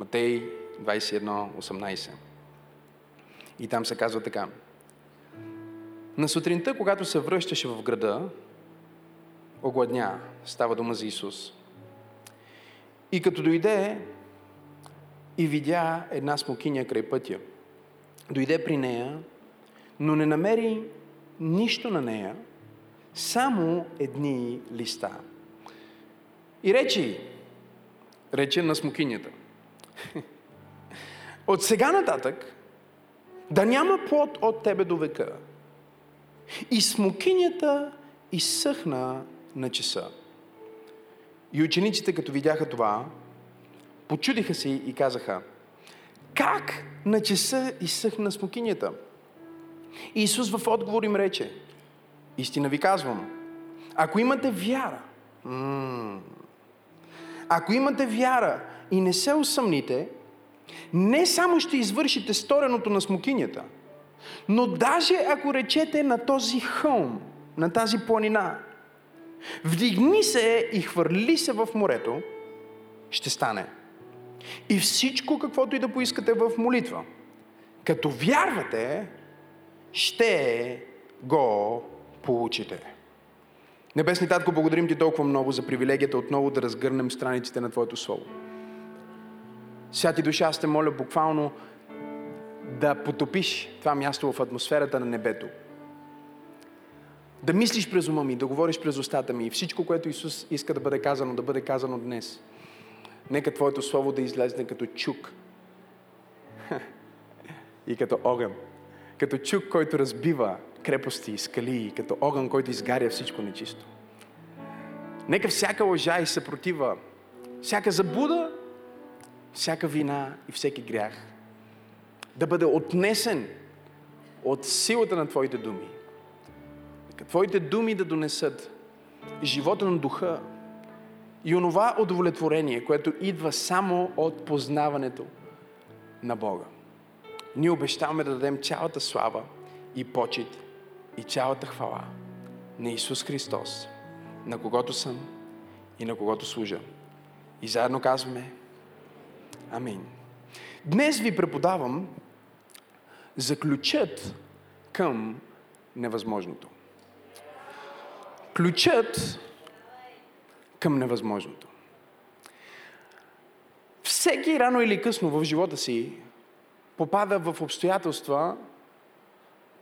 Матей 21.18. И там се казва така. На сутринта, когато се връщаше в града, огладня, става дума за Исус. И като дойде и видя една смокиня край пътя, дойде при нея, но не намери нищо на нея, само едни листа. И рече, рече на смокинята, от сега нататък да няма плод от тебе до века. И смокинята изсъхна на часа. И учениците, като видяха това, почудиха се и казаха, как на часа изсъхна смокинята? Исус в отговор им рече, истина ви казвам, ако имате вяра, ако имате вяра и не се усъмните, не само ще извършите стореното на смокинята, но даже ако речете на този хълм, на тази планина, вдигни се и хвърли се в морето, ще стане. И всичко, каквото и да поискате в молитва, като вярвате, ще го получите. Небесни Татко, благодарим Ти толкова много за привилегията отново да разгърнем страниците на Твоето Слово. Святи душа, аз те моля буквално да потопиш това място в атмосферата на небето. Да мислиш през ума ми, да говориш през устата ми и всичко, което Исус иска да бъде казано, да бъде казано днес. Нека Твоето Слово да излезне като чук и като огън. Като чук, който разбива крепости, скали, като огън, който изгаря всичко нечисто. Нека всяка лъжа и съпротива, всяка забуда, всяка вина и всеки грях да бъде отнесен от силата на Твоите думи. Нека Твоите думи да донесат живота на духа и онова удовлетворение, което идва само от познаването на Бога. Ние обещаваме да дадем цялата слава и почет и цялата хвала на Исус Христос, на когото съм и на когото служа. И заедно казваме Амин. Днес ви преподавам за ключът към невъзможното. Ключът към невъзможното. Всеки рано или късно в живота си попада в обстоятелства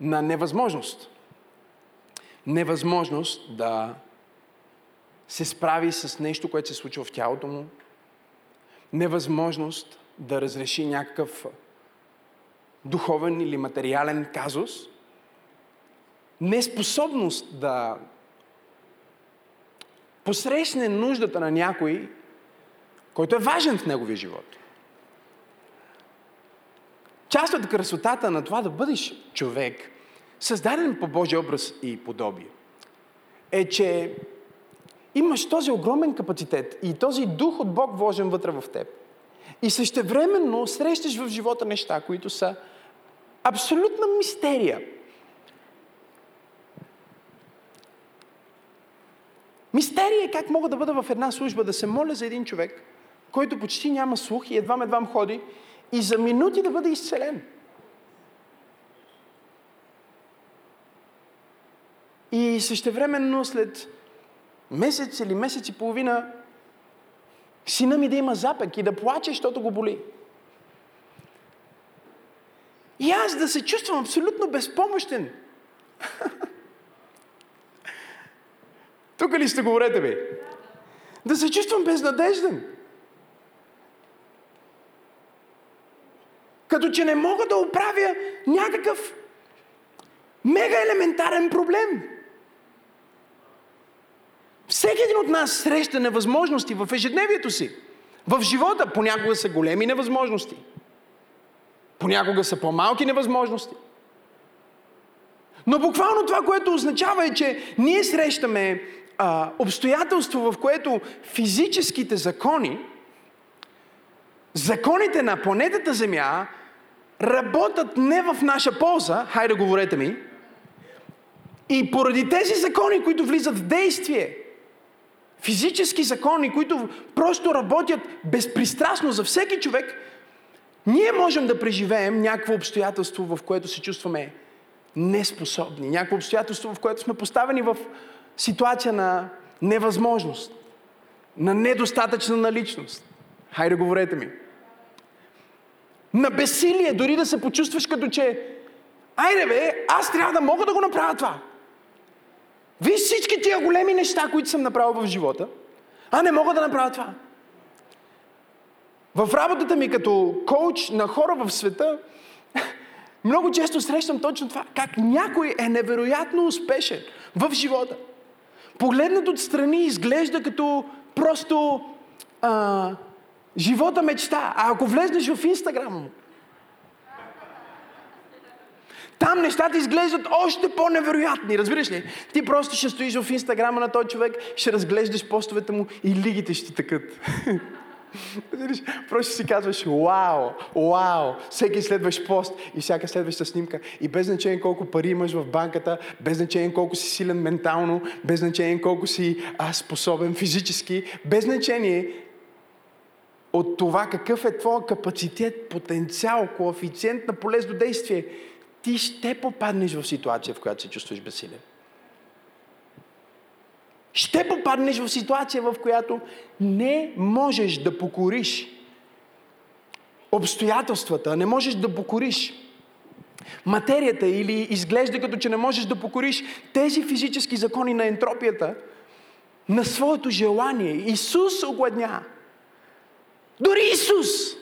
на невъзможност. Невъзможност да се справи с нещо, което се случва в тялото му. Невъзможност да разреши някакъв духовен или материален казус. Неспособност да посрещне нуждата на някой, който е важен в неговия живот. Част от красотата на това да бъдеш човек, създаден по Божия образ и подобие, е, че имаш този огромен капацитет и този дух от Бог вложен вътре в теб. И същевременно срещаш в живота неща, които са абсолютна мистерия. Мистерия е как мога да бъда в една служба, да се моля за един човек, който почти няма слух и едва-едвам ходи и за минути да бъде изцелен. И същевременно след месец или месец и половина сина ми да има запек и да плаче, защото го боли. И аз да се чувствам абсолютно безпомощен. Тук ли сте, говорете ви? Да се чувствам безнадежден. Като че не мога да оправя някакъв мега елементарен проблем. Всеки един от нас среща невъзможности в ежедневието си. В живота понякога са големи невъзможности. Понякога са по-малки невъзможности. Но буквално това, което означава е, че ние срещаме а, обстоятелство, в което физическите закони, законите на планетата Земя работят не в наша полза, хайде говорете ми, и поради тези закони, които влизат в действие, физически закони, които просто работят безпристрастно за всеки човек, ние можем да преживеем някакво обстоятелство, в което се чувстваме неспособни. Някакво обстоятелство, в което сме поставени в ситуация на невъзможност, на недостатъчна наличност. Хайде, говорете ми. На бесилие, дори да се почувстваш като че Айде бе, аз трябва да мога да го направя това. Виж всички тия големи неща, които съм направил в живота, а не мога да направя това. В работата ми като коуч на хора в света, много често срещам точно това. Как някой е невероятно успешен в живота. Погледнат отстрани изглежда като просто а, живота мечта. А ако влезнеш в Инстаграм, там нещата изглеждат още по-невероятни, разбираш ли? Ти просто ще стоиш в инстаграма на този човек, ще разглеждаш постовете му и лигите ще тъкат. Просто си казваш, вау, вау, всеки следващ пост и всяка следваща снимка. И без значение колко пари имаш в банката, без значение колко си силен ментално, без значение колко си а, способен физически, без значение от това какъв е твоя капацитет, потенциал, коефициент на полезно действие, ти ще попаднеш в ситуация, в която се чувстваш безсилен. Ще попаднеш в ситуация, в която не можеш да покориш обстоятелствата, не можеш да покориш материята или изглежда като че не можеш да покориш тези физически закони на ентропията на своето желание. Исус огладня. Дори Исус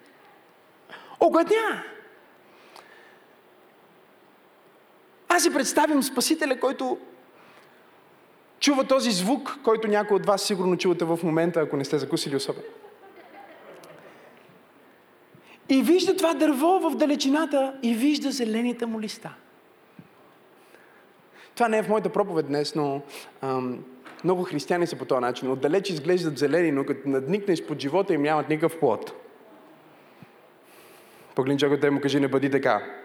огладня. Аз си представям Спасителя, който чува този звук, който някой от вас сигурно чувате в момента, ако не сте закусили особено. И вижда това дърво в далечината и вижда зелените му листа. Това не е в моята проповед днес, но ам, много християни са по този начин. Отдалеч изглеждат зелени, но като надникнеш под живота им нямат никакъв плод. Погледни човекът му кажи, не бъди така.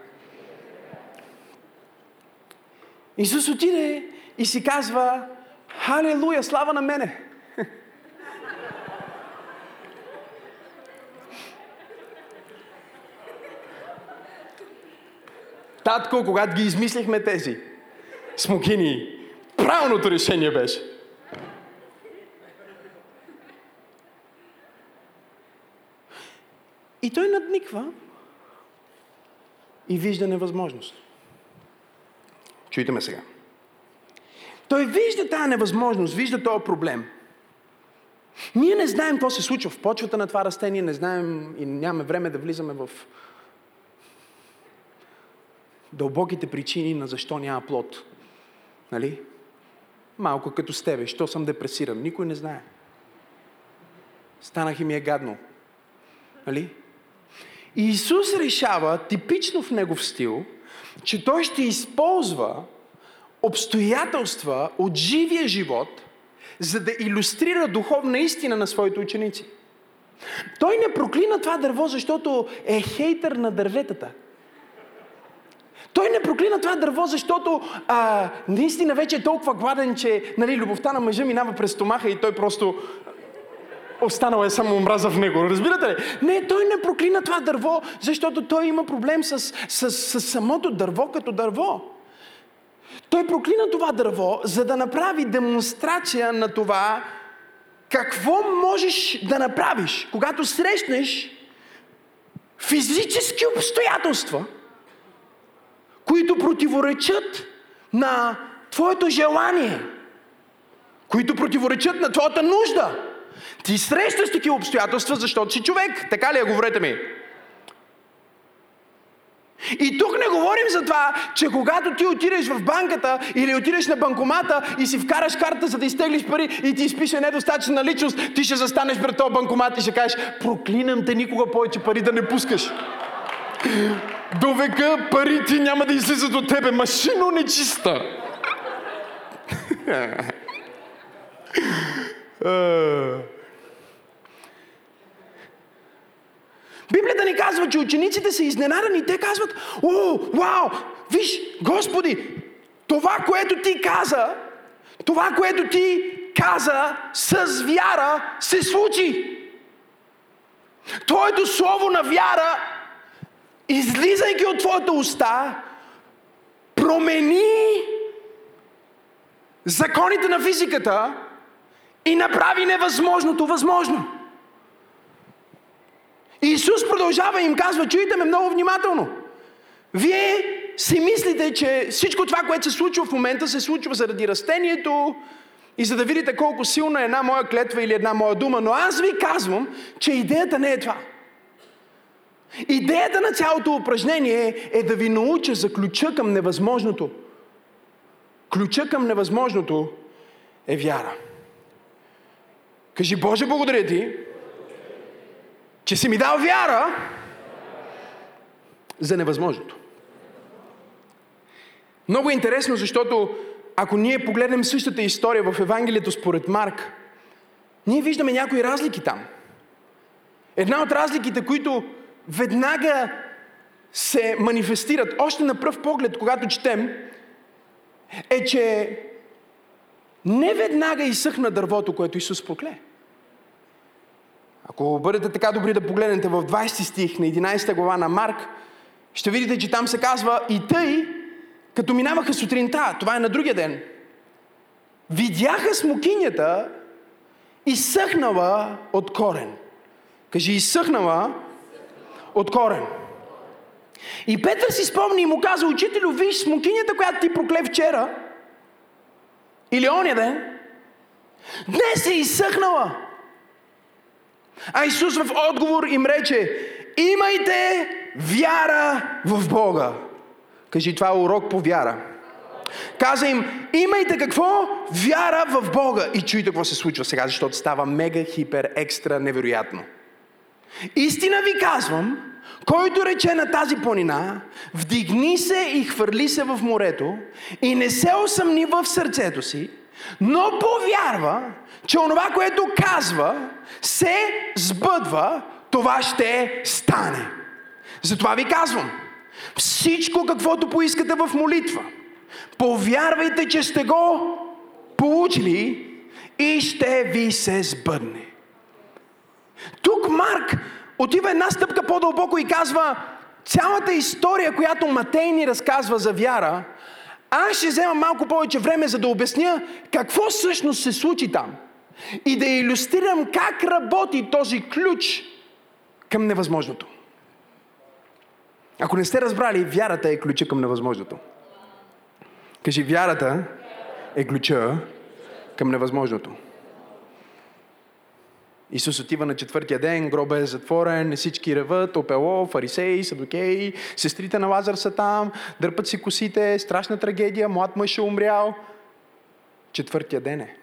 Исус отиде и си казва, Халелуя, слава на мене! Татко, когато ги измислихме тези смокини, правилното решение беше. И той надниква и вижда невъзможност. Чуйте ме сега. Той вижда тази невъзможност, вижда този проблем. Ние не знаем какво се случва в почвата на това растение, не знаем и нямаме време да влизаме в дълбоките причини на защо няма плод. Нали? Малко като с тебе, що съм депресиран. Никой не знае. Станах и ми е гадно. Нали? И Исус решава, типично в негов стил, че той ще използва обстоятелства от живия живот, за да иллюстрира духовна истина на своите ученици. Той не проклина това дърво, защото е хейтър на дърветата. Той не проклина това дърво, защото а, наистина вече е толкова гладен, че нали, любовта на мъжа минава през стомаха и той просто останала е само омраза в него. Разбирате ли? Не, той не проклина това дърво, защото той има проблем с, с, с самото дърво като дърво. Той проклина това дърво, за да направи демонстрация на това, какво можеш да направиш, когато срещнеш физически обстоятелства, които противоречат на твоето желание, които противоречат на твоята нужда. Ти срещаш такива обстоятелства, защото си човек. Така ли е? Говорете ми. И тук не говорим за това, че когато ти отидеш в банката или отидеш на банкомата и си вкараш карта, за да изтеглиш пари и ти изпише недостатъчна наличност, ти ще застанеш пред този банкомат и ще кажеш, проклинам те никога повече пари да не пускаш. До века пари ти няма да излизат от тебе. Машино нечиста. Библията ни казва, че учениците са изненадани. Те казват, о, вау, виж, Господи, това, което ти каза, това, което ти каза с вяра, се случи. Твоето слово на вяра, излизайки от твоята уста, промени законите на физиката и направи невъзможното възможно. Исус продължава и им казва, чуйте ме много внимателно. Вие си мислите, че всичко това, което се случва в момента, се случва заради растението и за да видите колко силна е една моя клетва или една моя дума. Но аз ви казвам, че идеята не е това. Идеята на цялото упражнение е да ви науча за ключа към невъзможното. Ключа към невъзможното е вяра. Кажи, Боже, благодаря ти, че си ми дал вяра за невъзможното. Много е интересно, защото ако ние погледнем същата история в Евангелието според Марк, ние виждаме някои разлики там. Една от разликите, които веднага се манифестират, още на пръв поглед, когато четем, е, че не веднага изсъхна дървото, което Исус прокле. Ако бъдете така добри да погледнете в 20 стих на 11 глава на Марк, ще видите, че там се казва и тъй, като минаваха сутринта, това е на другия ден, видяха смокинята изсъхнала от корен. Кажи, изсъхнала от корен. И Петър си спомни и му каза, учителю, виж смокинята, която ти прокле вчера, или оня ден, днес е изсъхнала. А Исус в отговор им рече, имайте вяра в Бога. Кажи, това е урок по вяра. Каза им, имайте какво? Вяра в Бога. И чуйте какво се случва сега, защото става мега, хипер, екстра, невероятно. Истина ви казвам, който рече на тази планина, вдигни се и хвърли се в морето и не се усъмни в сърцето си, но повярва, че онова, което казва, се сбъдва, това ще стане. Затова ви казвам, всичко каквото поискате в молитва, повярвайте, че сте го получили и ще ви се сбъдне. Тук Марк отива една стъпка по-дълбоко и казва, цялата история, която Матей ни разказва за вяра, аз ще взема малко повече време, за да обясня какво всъщност се случи там. И да иллюстрирам как работи този ключ към невъзможното. Ако не сте разбрали, вярата е ключа към невъзможното. Кажи, вярата е ключа към невъзможното. Исус отива на четвъртия ден, гроба е затворен, всички реват, опело, фарисеи, садокеи, сестрите на Лазар са там, дърпат си косите, страшна трагедия, млад мъж е умрял. Четвъртия ден е.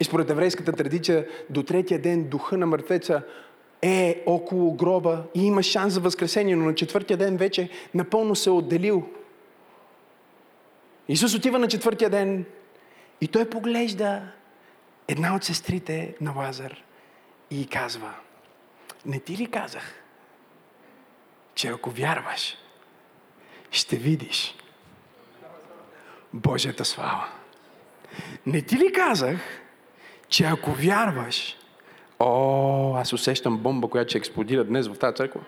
И според еврейската традиция, до третия ден духа на мъртвеца е около гроба и има шанс за възкресение, но на четвъртия ден вече напълно се е отделил. Исус отива на четвъртия ден и той поглежда една от сестрите на Лазар и казва, не ти ли казах, че ако вярваш, ще видиш Божията слава. Не ти ли казах, че ако вярваш, о, аз усещам бомба, която ще експлодира днес в тази църква,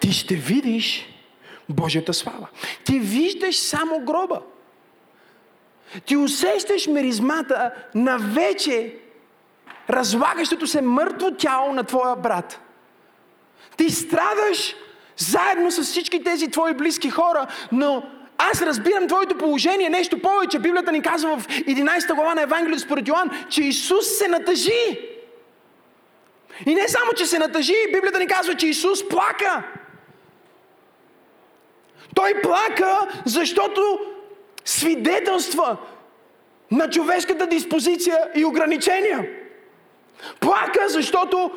ти ще видиш Божията слава. Ти виждаш само гроба. Ти усещаш миризмата на вече разлагащото се мъртво тяло на твоя брат. Ти страдаш заедно с всички тези твои близки хора, но аз разбирам твоето положение, нещо повече. Библията ни казва в 11 глава на Евангелието според Йоан, че Исус се натъжи. И не само, че се натъжи, Библията ни казва, че Исус плака. Той плака, защото свидетелства на човешката диспозиция и ограничения. Плака, защото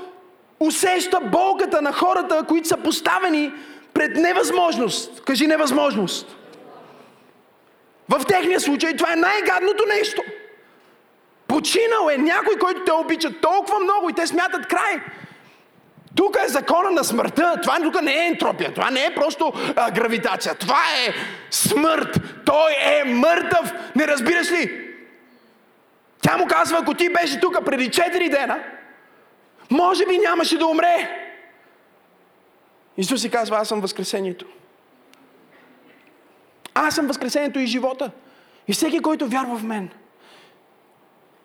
усеща болката на хората, които са поставени пред невъзможност. Кажи невъзможност. В техния случай това е най-гадното нещо. Починал е някой, който те обича толкова много и те смятат край. Тук е закона на смъртта. Това тук не е ентропия. Това не е просто а, гравитация. Това е смърт. Той е мъртъв. Не разбираш ли? Тя му казва, ако ти беше тук преди 4 дена, може би нямаше да умре. Исус си казва, аз съм възкресението. Аз съм възкресението и живота. И всеки, който вярва в мен,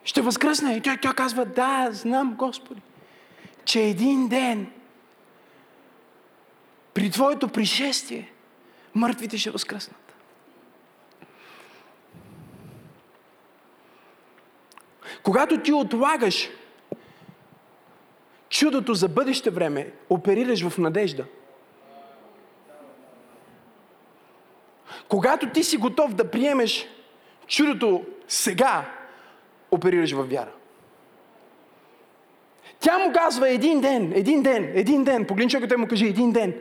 ще възкръсне. И той, той казва, да, знам, Господи, че един ден при Твоето пришествие мъртвите ще възкръснат. Когато ти отлагаш чудото за бъдеще време, оперираш в надежда. Когато ти си готов да приемеш чудото сега, оперираш в вяра. Тя му казва един ден, един ден, един ден. Погледни човекът му каже един ден.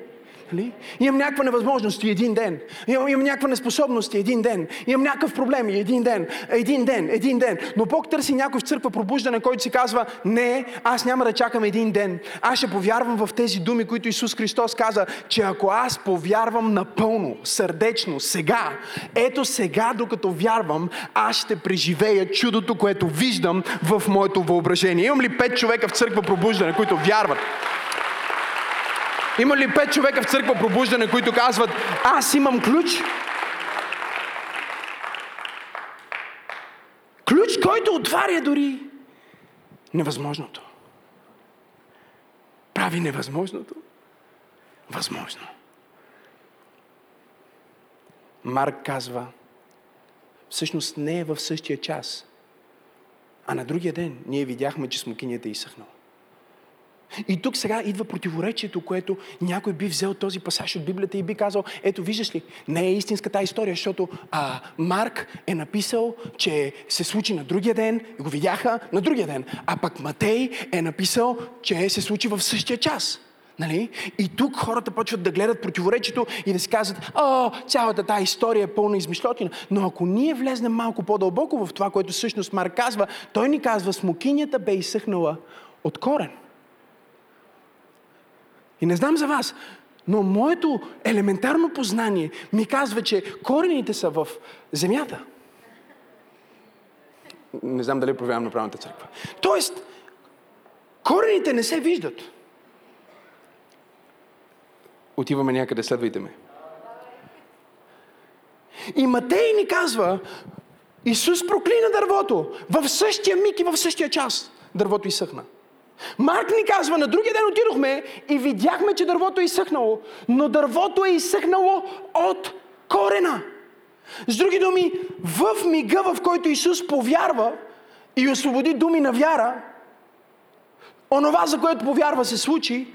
Нали? Имам някаква невъзможност и един ден. Имам, имам някаква неспособност и един ден. Имам някакъв проблем и един ден. Един ден, един ден. Но Бог търси някой в църква пробуждане, който си казва, не, аз няма да чакам един ден. Аз ще повярвам в тези думи, които Исус Христос каза, че ако аз повярвам напълно, сърдечно, сега, ето сега, докато вярвам, аз ще преживея чудото, което виждам в моето въображение. Имам ли пет човека в църква пробуждане, които вярват? Има ли пет човека в църква пробуждане, които казват, аз имам ключ? Ключ, който отваря дори невъзможното. Прави невъзможното. Възможно. Марк казва, всъщност не е в същия час, а на другия ден ние видяхме, че смокинята е изсъхнала. И тук сега идва противоречието, което някой би взел този пасаж от Библията и би казал, ето виждаш ли, не е истинска тази история, защото а, Марк е написал, че се случи на другия ден, го видяха на другия ден, а пък Матей е написал, че се случи в същия час. Нали? И тук хората почват да гледат противоречието и да си казват, о, цялата тази история е пълна измишлотина. Но ако ние влезнем малко по-дълбоко в това, което всъщност Марк казва, той ни казва, смокинята бе изсъхнала от корен. И не знам за вас, но моето елементарно познание ми казва, че корените са в земята. Не знам дали проявявам на правилната църква. Тоест, корените не се виждат. Отиваме някъде, следвайте ме. И Матей ни казва, Исус проклина дървото. В същия миг и в същия час дървото изсъхна. Марк ни казва, на другия ден отидохме и видяхме, че дървото е изсъхнало, но дървото е изсъхнало от корена. С други думи, в мига, в който Исус повярва и освободи думи на вяра, онова, за което повярва, се случи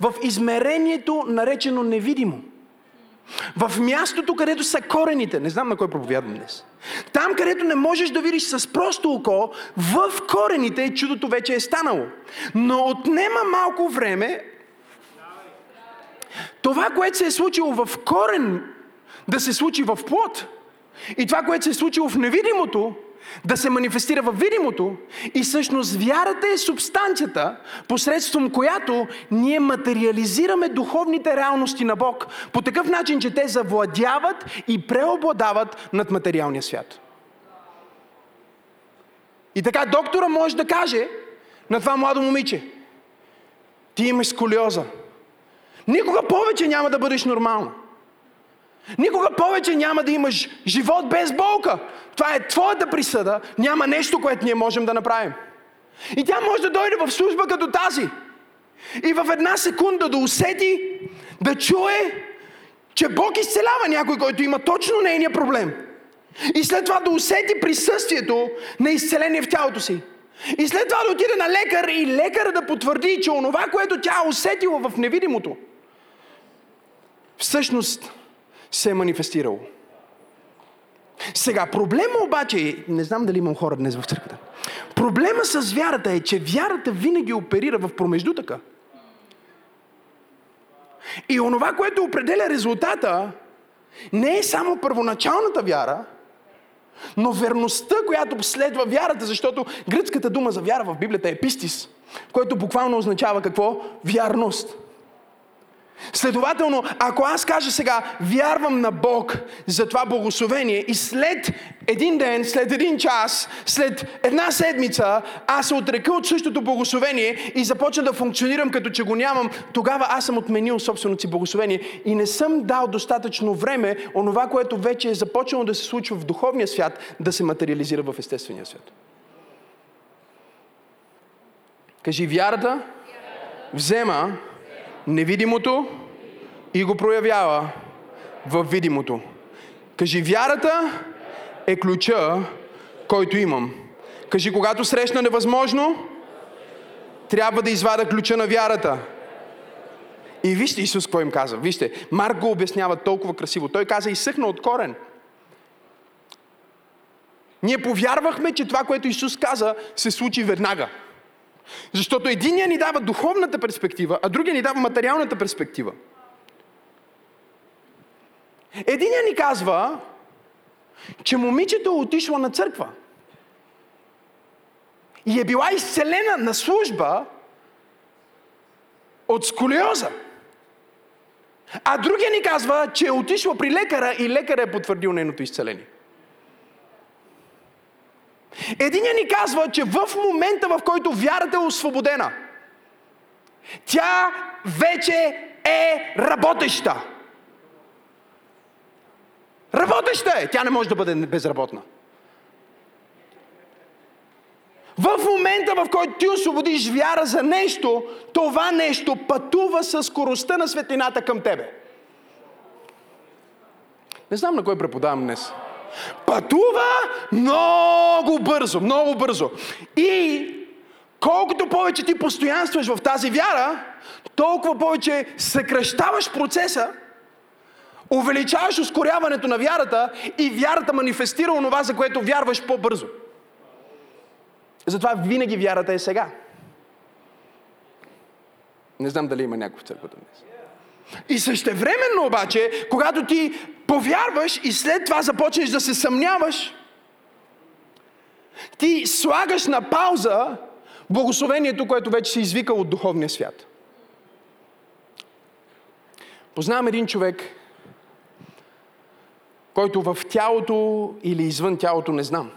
в измерението, наречено невидимо. В мястото, където са корените. Не знам на кой проповядвам днес. Там, където не можеш да видиш с просто око, в корените чудото вече е станало. Но отнема малко време това, което се е случило в корен, да се случи в плод. И това, което се е случило в невидимото, да се манифестира в видимото и всъщност вярата е субстанцията, посредством която ние материализираме духовните реалности на Бог по такъв начин, че те завладяват и преобладават над материалния свят. И така доктора може да каже на това младо момиче, ти имаш сколиоза. Никога повече няма да бъдеш нормално. Никога повече няма да имаш живот без болка. Това е твоята присъда. Няма нещо, което ние можем да направим. И тя може да дойде в служба като тази. И в една секунда да усети, да чуе, че Бог изцелява някой, който има точно нейния проблем. И след това да усети присъствието на изцеление в тялото си. И след това да отиде на лекар и лекар да потвърди, че онова, което тя е усетила в невидимото, всъщност се е манифестирало. Сега, проблема обаче, не знам дали имам хора днес в църквата, проблема с вярата е, че вярата винаги оперира в промеждутъка. И онова, което определя резултата, не е само първоначалната вяра, но верността, която следва вярата, защото гръцката дума за вяра в Библията е пистис, което буквално означава какво? Вярност. Следователно, ако аз кажа сега, вярвам на Бог за това благословение и след един ден, след един час, след една седмица, аз се отрека от същото благословение и започна да функционирам като че го нямам, тогава аз съм отменил собственото си благословение и не съм дал достатъчно време онова, което вече е започнало да се случва в духовния свят, да се материализира в естествения свят. Кажи, вярата взема невидимото и го проявява в видимото. Кажи, вярата е ключа, който имам. Кажи, когато срещна невъзможно, трябва да извада ключа на вярата. И вижте Исус какво им каза. Вижте, Марк го обяснява толкова красиво. Той каза, изсъхна от корен. Ние повярвахме, че това, което Исус каза, се случи веднага. Защото единия ни дава духовната перспектива, а другия ни дава материалната перспектива. Единия ни казва, че момичето е отишло на църква и е била изцелена на служба от сколиоза. А другия ни казва, че е отишла при лекара и лекара е потвърдил нейното изцеление. Единия ни казва, че в момента, в който вярата е освободена, тя вече е работеща. Работеща е! Тя не може да бъде безработна. В момента, в който ти освободиш вяра за нещо, това нещо пътува с скоростта на светлината към тебе. Не знам на кой преподавам днес. Пътува много бързо, много бързо. И колкото повече ти постоянстваш в тази вяра, толкова повече съкръщаваш процеса, увеличаваш ускоряването на вярата и вярата манифестира онова, за което вярваш по-бързо. Затова винаги вярата е сега. Не знам дали има някой в църквата днес. И същевременно обаче, когато ти повярваш и след това започнеш да се съмняваш, ти слагаш на пауза благословението, което вече се извика от духовния свят. Познавам един човек, който в тялото или извън тялото не знам.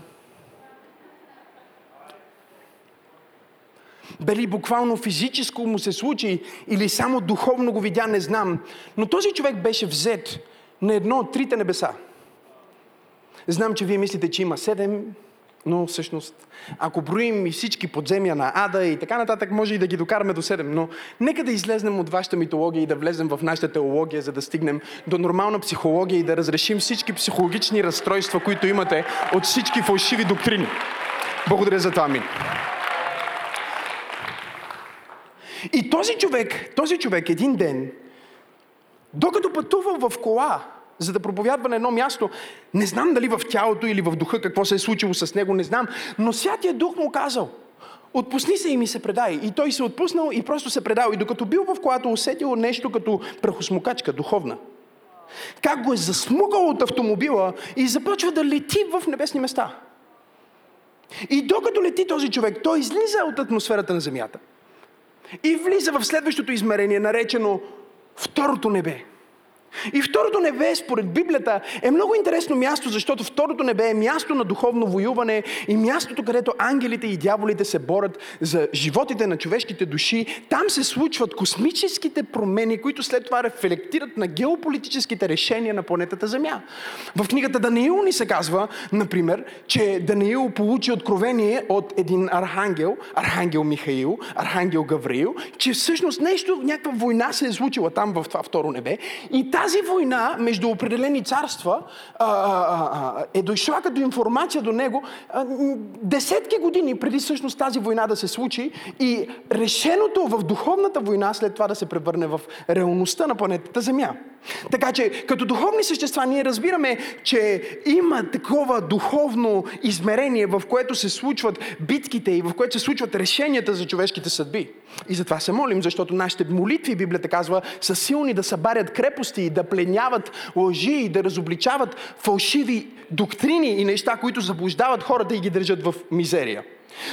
Дали буквално физическо му се случи или само духовно го видя, не знам. Но този човек беше взет на едно от трите небеса. Знам, че вие мислите, че има седем, но всъщност, ако броим и всички подземия на Ада и така нататък, може и да ги докараме до седем. Но нека да излезнем от вашата митология и да влезем в нашата теология, за да стигнем до нормална психология и да разрешим всички психологични разстройства, които имате от всички фалшиви доктрини. Благодаря за това, Амин. И този човек, този човек един ден, докато пътува в кола, за да проповядва на едно място, не знам дали в тялото или в духа какво се е случило с него, не знам, но Святия Дух му казал, отпусни се и ми се предай. И той се отпуснал и просто се предал. И докато бил в колата, усетил нещо като прахосмукачка, духовна. Как го е засмукал от автомобила и започва да лети в небесни места. И докато лети този човек, той излиза от атмосферата на земята и влиза в следващото измерение, наречено второто небе. И второто небе, според Библията, е много интересно място, защото второто небе е място на духовно воюване и мястото, където ангелите и дяволите се борят за животите на човешките души. Там се случват космическите промени, които след това рефлектират на геополитическите решения на планетата Земя. В книгата Даниил ни се казва, например, че Даниил получи откровение от един архангел, архангел Михаил, архангел Гавриил, че всъщност нещо, някаква война се е случила там в това второ небе и тази война между определени царства а, а, а, е дошла като информация до него а, десетки години преди всъщност тази война да се случи и решеното в духовната война след това да се превърне в реалността на планетата Земя. Така че, като духовни същества, ние разбираме, че има такова духовно измерение, в което се случват битките и в което се случват решенията за човешките съдби. И затова се молим, защото нашите молитви, Библията казва, са силни да събарят крепости, да пленяват лъжи и да разобличават фалшиви доктрини и неща, които заблуждават хората и ги държат в мизерия.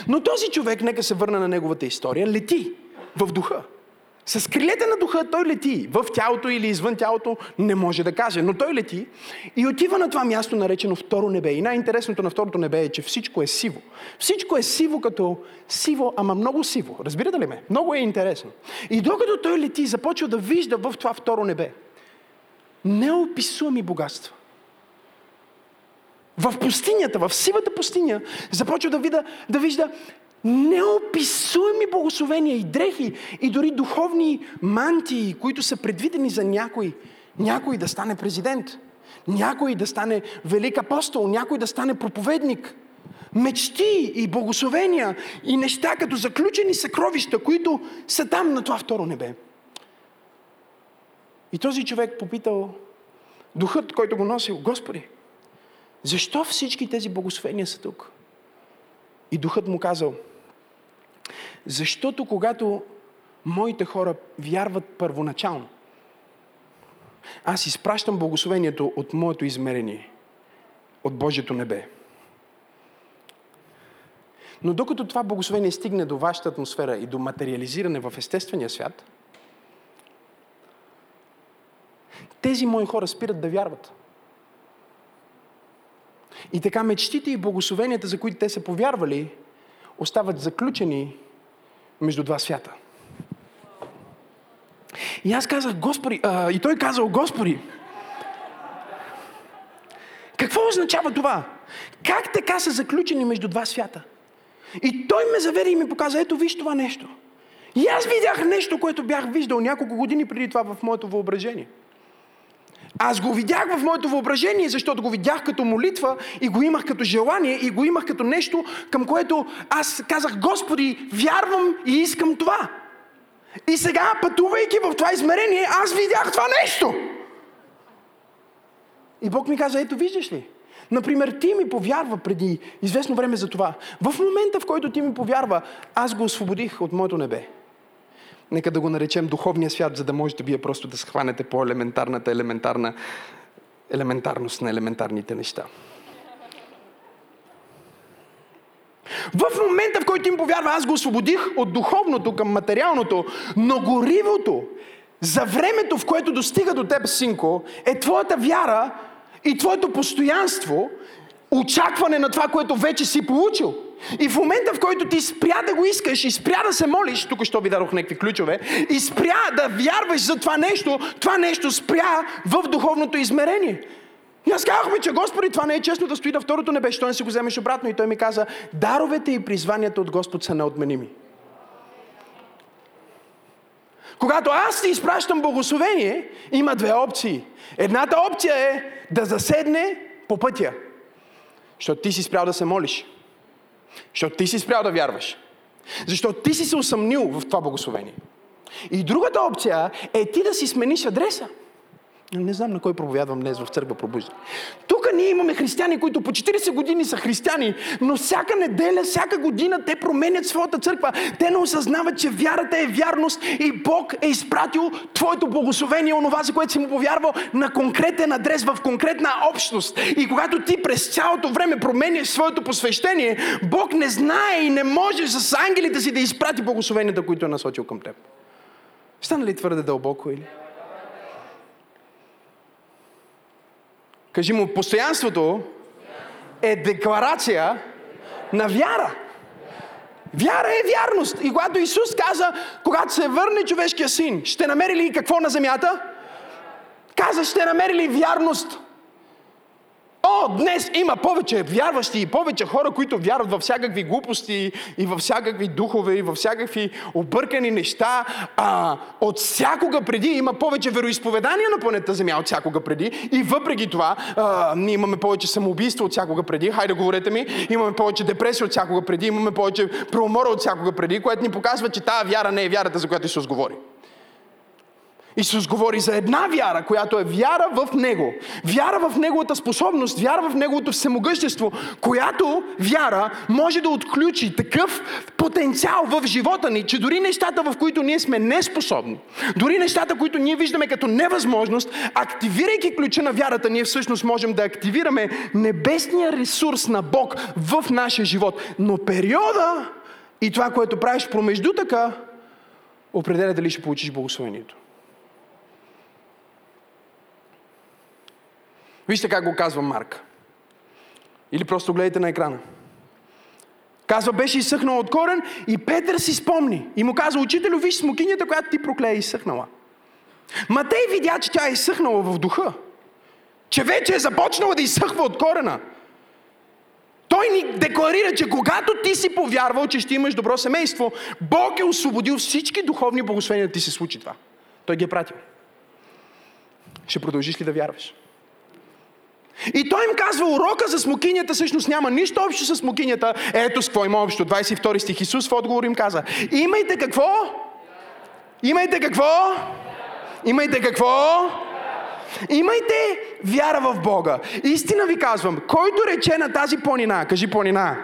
Но този човек, нека се върна на неговата история, лети в духа. С крилете на духа той лети. В тялото или извън тялото не може да каже, но той лети и отива на това място, наречено второ небе. И най-интересното на второто небе е, че всичко е сиво. Всичко е сиво като сиво, ама много сиво. Разбирате ли ме? Много е интересно. И докато той лети, започва да вижда в това второ небе неописуеми богатства. В пустинята, в сивата пустиня, започва да, вида, да вижда неописуеми благословения и дрехи и дори духовни мантии, които са предвидени за някой. Някой да стане президент, някой да стане велик апостол, някой да стане проповедник. Мечти и благословения и неща като заключени съкровища, които са там на това второ небе. И този човек попитал духът, който го носил, Господи, защо всички тези благословения са тук? И духът му казал, защото когато моите хора вярват първоначално, аз изпращам благословението от моето измерение, от Божието небе. Но докато това благословение стигне до вашата атмосфера и до материализиране в естествения свят, тези мои хора спират да вярват. И така мечтите и благословенията, за които те са повярвали, остават заключени между два свята. И аз казах, Господи, а, и той казал, Господи, какво означава това? Как така са заключени между два свята? И той ме завери и ми показа, ето виж това нещо. И аз видях нещо, което бях виждал няколко години преди това в моето въображение. Аз го видях в моето въображение, защото го видях като молитва и го имах като желание и го имах като нещо, към което аз казах, Господи, вярвам и искам това. И сега, пътувайки в това измерение, аз видях това нещо. И Бог ми каза, ето виждаш ли, Например, ти ми повярва преди известно време за това. В момента, в който ти ми повярва, аз го освободих от моето небе. Нека да го наречем духовния свят, за да можете вие просто да схванете по елементарната, елементарна елементарност на елементарните неща. В момента, в който им повярва, аз го освободих от духовното към материалното, но горивото за времето, в което достига до теб, синко, е твоята вяра и твоето постоянство, очакване на това, което вече си получил. И в момента, в който ти спря да го искаш и спря да се молиш, тук що ви дадох някакви ключове, и спря да вярваш за това нещо, това нещо спря в духовното измерение. И аз казахме, че Господи, това не е честно да стои на второто небе, що не си го вземеш обратно. И той ми каза, даровете и призванията от Господ са неотменими. Когато аз ти изпращам благословение, има две опции. Едната опция е да заседне по пътя. Защото ти си спрял да се молиш. Защото ти си спрял да вярваш. Защото ти си се усъмнил в това благословение. И другата опция е ти да си смениш адреса. Не знам на кой проповядвам днес в църква пробужда. Тук ние имаме християни, които по 40 години са християни, но всяка неделя, всяка година те променят своята църква. Те не осъзнават, че вярата е вярност и Бог е изпратил твоето благословение, онова, за което си му повярвал, на конкретен адрес, в конкретна общност. И когато ти през цялото време променяш своето посвещение, Бог не знае и не може с ангелите си да изпрати благословенията, които е насочил към теб. Стана ли твърде дълбоко или? Кажи му, постоянството е декларация на вяра. Вяра е вярност. И когато Исус каза, когато се върне човешкия син, ще намери ли какво на земята? Каза, ще намери ли вярност? О, днес има повече вярващи и повече хора, които вярват във всякакви глупости и във всякакви духове и във всякакви объркани неща. А, от всякога преди има повече вероисповедания на планета Земя от всякога преди. И въпреки това, а, ние имаме повече самоубийство от всякога преди. Хайде, говорете ми. Имаме повече депресия от всякога преди. Имаме повече преумора от всякога преди, което ни показва, че тази вяра не е вярата, за която Исус говори. Исус говори за една вяра, която е вяра в Него. Вяра в Неговата способност, вяра в Неговото всемогъщество, която вяра може да отключи такъв потенциал в живота ни, че дори нещата, в които ние сме неспособни, дори нещата, които ние виждаме като невъзможност, активирайки ключа на вярата, ние всъщност можем да активираме небесния ресурс на Бог в нашия живот. Но периода и това, което правиш промежду така, определя дали ще получиш благословението. Вижте как го казва Марк. Или просто гледайте на екрана. Казва, беше изсъхнал от корен и Петър си спомни. И му казва, учителю, виж смокинята, която ти проклея, е изсъхнала. Матей видя, че тя е изсъхнала в духа. Че вече е започнала да изсъхва от корена. Той ни декларира, че когато ти си повярвал, че ще имаш добро семейство, Бог е освободил всички духовни благословения да ти се случи това. Той ги е пратил. Ще продължиш ли да вярваш? И той им казва, урока за смокинята всъщност няма нищо общо с смокинята. Ето с какво има общо. 22 стих Исус в отговор им каза, имайте какво? Имайте какво? Имайте какво? Имайте вяра в Бога. Истина ви казвам, който рече на тази планина, кажи планина,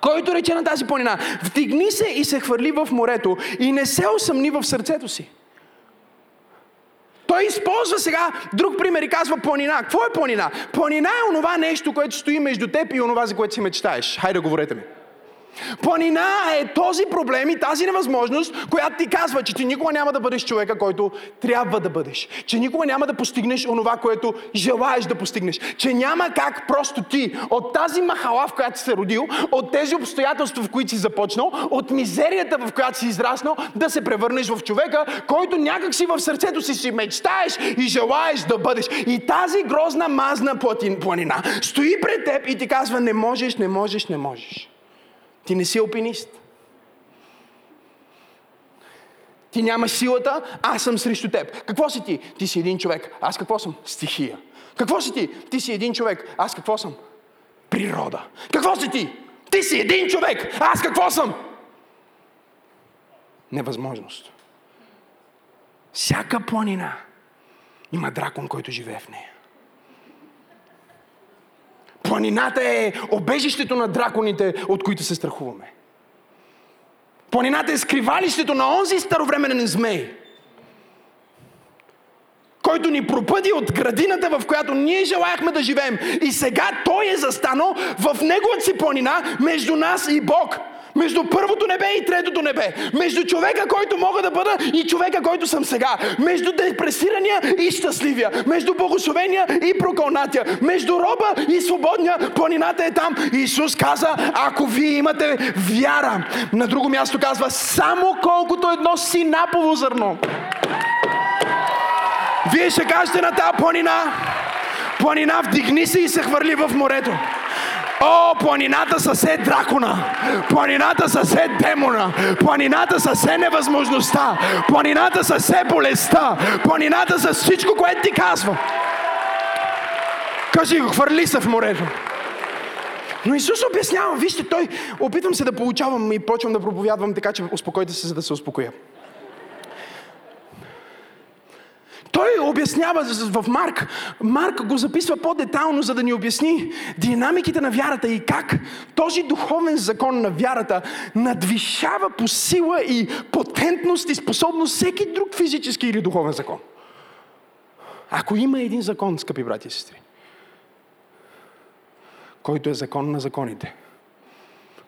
който рече на тази планина, вдигни се и се хвърли в морето и не се усъмни в сърцето си. Той използва сега друг пример и казва планина. Какво е планина? Планина е онова нещо, което стои между теб и онова, за което си мечтаеш. Хайде, говорете ми. Планина е този проблем и тази невъзможност, която ти казва, че ти никога няма да бъдеш човека, който трябва да бъдеш. Че никога няма да постигнеш онова, което желаеш да постигнеш. Че няма как просто ти от тази махала, в която си се родил, от тези обстоятелства, в които си започнал, от мизерията, в която си израснал, да се превърнеш в човека, който някак си в сърцето си си мечтаеш и желаеш да бъдеш. И тази грозна мазна планина стои пред теб и ти казва, не можеш, не можеш, не можеш. Ти не си алпинист. Ти нямаш силата, аз съм срещу теб. Какво си ти? Ти си един човек. Аз какво съм? Стихия. Какво си ти? Ти си един човек. Аз какво съм? Природа. Какво си ти? Ти си един човек. Аз какво съм? Невъзможност. Всяка планина има дракон, който живее в нея. Планината е обежището на драконите, от които се страхуваме. Планината е скривалището на онзи старовременен змей, който ни пропъди от градината, в която ние желаяхме да живеем. И сега той е застанал в неговата си планина между нас и Бог – между първото небе и третото небе. Между човека, който мога да бъда и човека, който съм сега. Между депресирания и щастливия. Между благословения и прокълнатия. Между роба и свободния. Планината е там. Исус каза, ако вие имате вяра. На друго място казва, само колкото едно синапово зърно. Вие ще кажете на тази планина, планина вдигни се и се хвърли в морето. О, планината съсе дракона, планината съсе демона, планината съсе невъзможността, планината съсе болестта, планината с всичко, което ти казва. Кажи го, хвърли се в морето. Но Исус обяснява, вижте, той, опитвам се да получавам и почвам да проповядвам, така че успокойте се, за да се успокоя. Той обяснява в Марк. Марк го записва по-детално, за да ни обясни динамиките на вярата и как този духовен закон на вярата надвишава по сила и потентност и способност всеки друг физически или духовен закон. Ако има един закон, скъпи брати и сестри, който е закон на законите,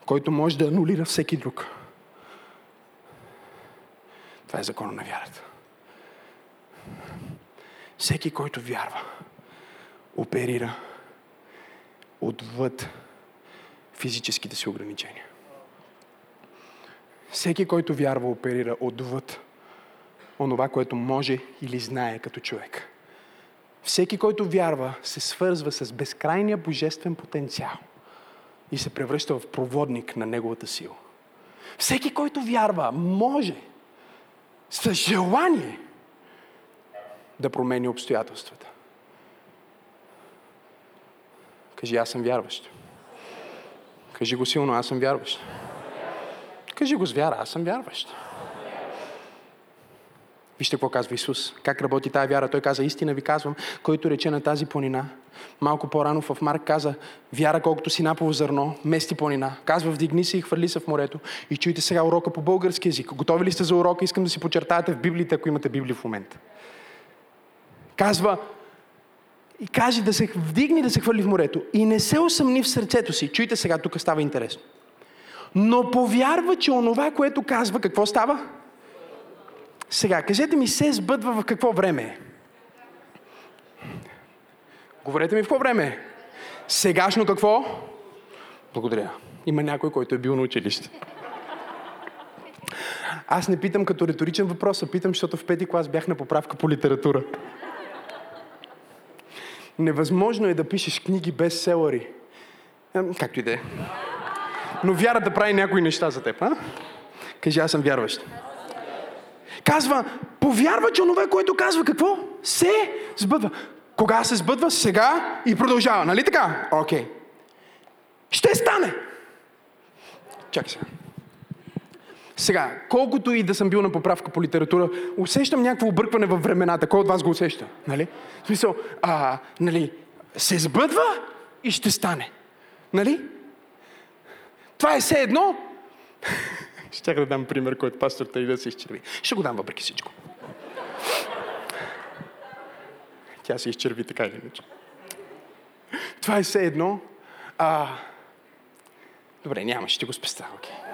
който може да анулира всеки друг, това е закон на вярата. Всеки, който вярва, оперира отвъд физическите си ограничения. Всеки, който вярва, оперира отвъд онова, което може или знае като човек. Всеки, който вярва, се свързва с безкрайния божествен потенциал и се превръща в проводник на неговата сила. Всеки, който вярва, може с желание да промени обстоятелствата. Кажи, аз съм вярващ. Кажи го силно, аз съм вярващ. Кажи го с вяра, аз съм вярващ. Вижте какво казва Исус. Как работи тази вяра. Той каза, истина ви казвам, който рече на тази планина. Малко по-рано в Марк каза, вяра колкото си напово зърно, мести планина. Казва, вдигни се и хвърли се в морето. И чуйте сега урока по български язик. Готови ли сте за урока? Искам да си почертаете в Библията, ако имате Библия в момента. Казва, и каже да се вдигне да се хвърли в морето. И не се усъмни в сърцето си. Чуйте сега, тук става интересно. Но повярва, че онова, което казва, какво става? Сега, кажете ми, се сбъдва в какво време? Говорете ми в какво време? е? Сегашно какво? Благодаря. Има някой, който е бил на училище. Аз не питам като риторичен въпрос, а питам, защото в пети клас бях на поправка по литература. Невъзможно е да пишеш книги без селари. Както и да е. Но вярата прави някои неща за теб, а? Кажи, аз съм вярващ. Казва, повярва, че онова, което казва, какво? Се сбъдва. Кога се сбъдва? Сега и продължава, нали така? Окей. Ще стане. Чакай сега. Сега, колкото и да съм бил на поправка по литература, усещам някакво объркване във времената. Кой от вас го усеща? Нали? В смисъл, а, нали, се сбъдва и ще стане. Нали? Това е все едно. Ще да дам пример, който пасторта и да се изчерви. Ще го дам въпреки всичко. Тя се изчерви така или иначе. Това е все едно. А... Добре, няма, ще го спеста. Okay.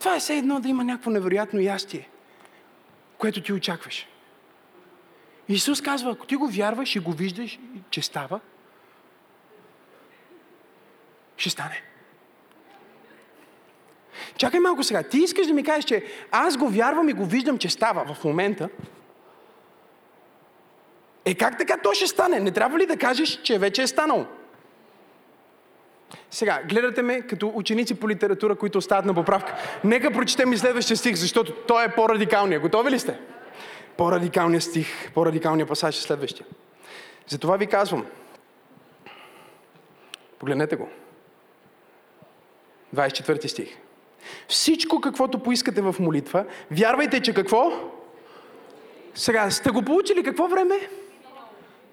Това е все едно да има някакво невероятно ястие, което ти очакваш. Исус казва, ако ти го вярваш и го виждаш, че става, ще стане. Чакай малко сега. Ти искаш да ми кажеш, че аз го вярвам и го виждам, че става в момента. Е как така то ще стане? Не трябва ли да кажеш, че вече е станало? Сега, гледате ме като ученици по литература, които остават на поправка. Нека прочетем и следващия стих, защото той е по-радикалният. Готови ли сте? По-радикалният стих, по-радикалният пасаж е следващия. Затова ви казвам. Погледнете го. 24 стих. Всичко, каквото поискате в молитва, вярвайте, че какво? Сега, сте го получили какво време?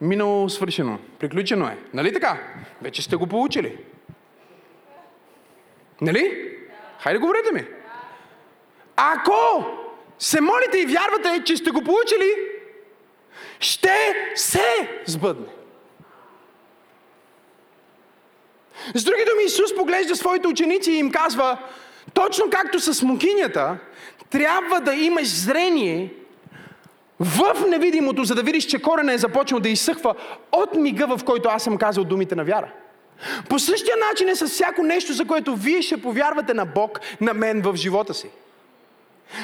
Минало свършено. Приключено е. Нали така? Вече сте го получили. Нали? Хайде говорете ми. Ако се молите и вярвате, че сте го получили, ще се сбъдне. С други думи, Исус поглежда своите ученици и им казва, точно както с мукинята, трябва да имаш зрение в невидимото, за да видиш, че корена е започнал да изсъхва от мига, в който аз съм казал думите на вяра. По същия начин е с всяко нещо, за което вие ще повярвате на Бог, на мен в живота си.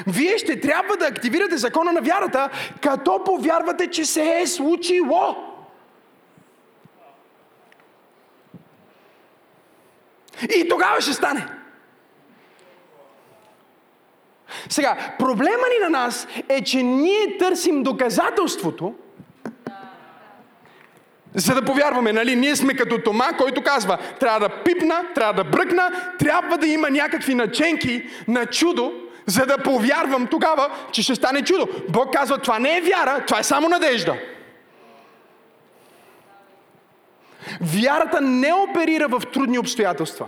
Вие ще трябва да активирате закона на вярата, като повярвате, че се е случило. И тогава ще стане. Сега, проблема ни на нас е, че ние търсим доказателството, за да повярваме, нали? Ние сме като Тома, който казва, трябва да пипна, трябва да бръкна, трябва да има някакви наченки на чудо, за да повярвам тогава, че ще стане чудо. Бог казва, това не е вяра, това е само надежда. Вярата не оперира в трудни обстоятелства.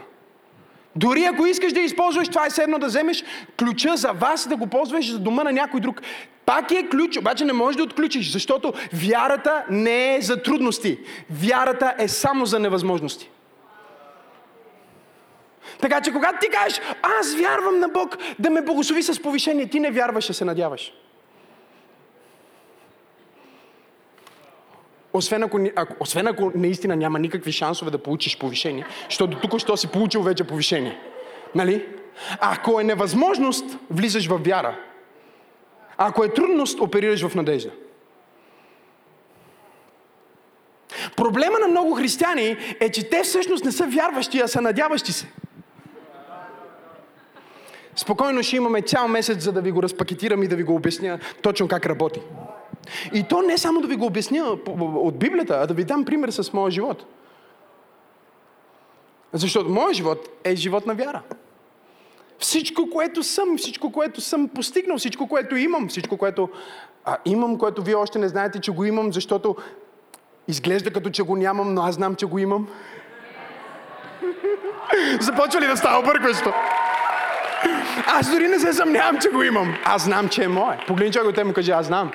Дори ако искаш да използваш, това е седно да вземеш ключа за вас, да го ползваш за дома на някой друг. Пак е ключ, обаче не можеш да отключиш, защото вярата не е за трудности. Вярата е само за невъзможности. Така че когато ти кажеш, аз вярвам на Бог да ме благослови с повишение, ти не вярваш, а се надяваш. Освен ако, ако, освен ако наистина няма никакви шансове да получиш повишение, защото тук що си получил вече повишение. Нали? Ако е невъзможност, влизаш в вяра. Ако е трудност, оперираш в надежда. Проблема на много християни е, че те всъщност не са вярващи, а са надяващи се. Спокойно ще имаме цял месец, за да ви го разпакетирам и да ви го обясня точно как работи. И то не само да ви го обясня от Библията, а да ви дам пример с моя живот. Защото моят живот е живот на вяра. Всичко, което съм, всичко, което съм постигнал, всичко, което имам, всичко, което а, имам, което вие още не знаете, че го имам, защото изглежда като че го нямам, но аз знам, че го имам. Започва ли да става объркващо? Аз дори не се съмнявам, че го имам. Аз знам, че е мое. Погледни човек от те му каже, аз знам.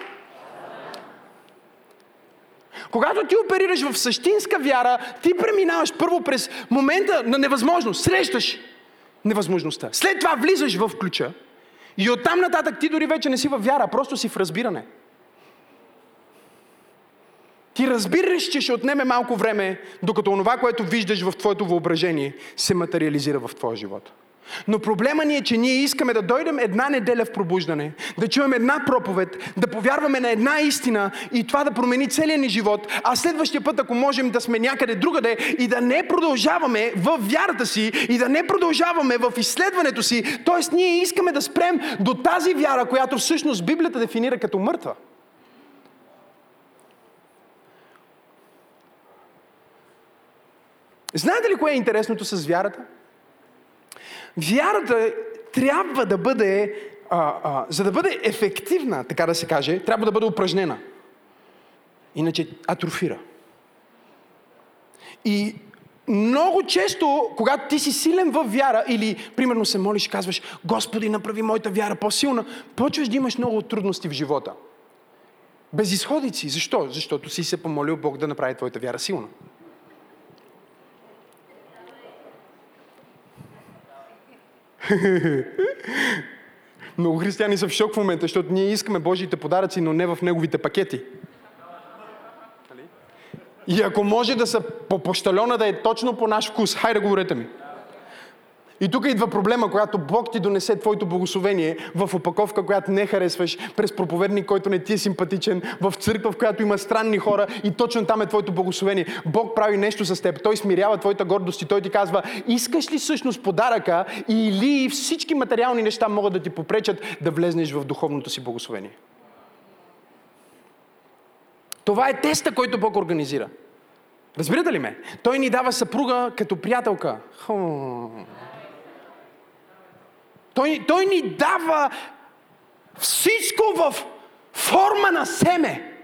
Когато ти оперираш в същинска вяра, ти преминаваш първо през момента на невъзможност. Срещаш невъзможността. След това влизаш в ключа и оттам нататък ти дори вече не си в вяра, просто си в разбиране. Ти разбираш, че ще отнеме малко време, докато онова, което виждаш в твоето въображение, се материализира в твоя живот. Но проблема ни е, че ние искаме да дойдем една неделя в пробуждане, да чуем една проповед, да повярваме на една истина и това да промени целия ни живот, а следващия път, ако можем да сме някъде другаде и да не продължаваме в вярата си и да не продължаваме в изследването си, т.е. ние искаме да спрем до тази вяра, която всъщност Библията дефинира като мъртва. Знаете ли кое е интересното с вярата? Вярата трябва да бъде, а, а, за да бъде ефективна, така да се каже, трябва да бъде упражнена. Иначе атрофира. И много често, когато ти си силен в вяра или, примерно, се молиш и казваш, Господи, направи моята вяра по-силна, почваш да имаш много трудности в живота. Безисходици. Защо? Защото си се помолил Бог да направи твоята вяра силна. Много християни са в шок в момента, защото ние искаме Божиите подаръци, но не в Неговите пакети. И ако може да са по пощалена да е точно по наш вкус, хайде говорете ми. И тук идва проблема, когато Бог ти донесе твоето благословение в опаковка, която не харесваш, през проповедник, който не ти е симпатичен, в църква, в която има странни хора и точно там е твоето благословение. Бог прави нещо с теб. Той смирява твоята гордост и той ти казва, искаш ли всъщност подаръка или всички материални неща могат да ти попречат да влезнеш в духовното си благословение. Това е теста, който Бог организира. Разбирате ли ме? Той ни дава съпруга като приятелка. Хм. Той, той ни дава всичко в форма на семе.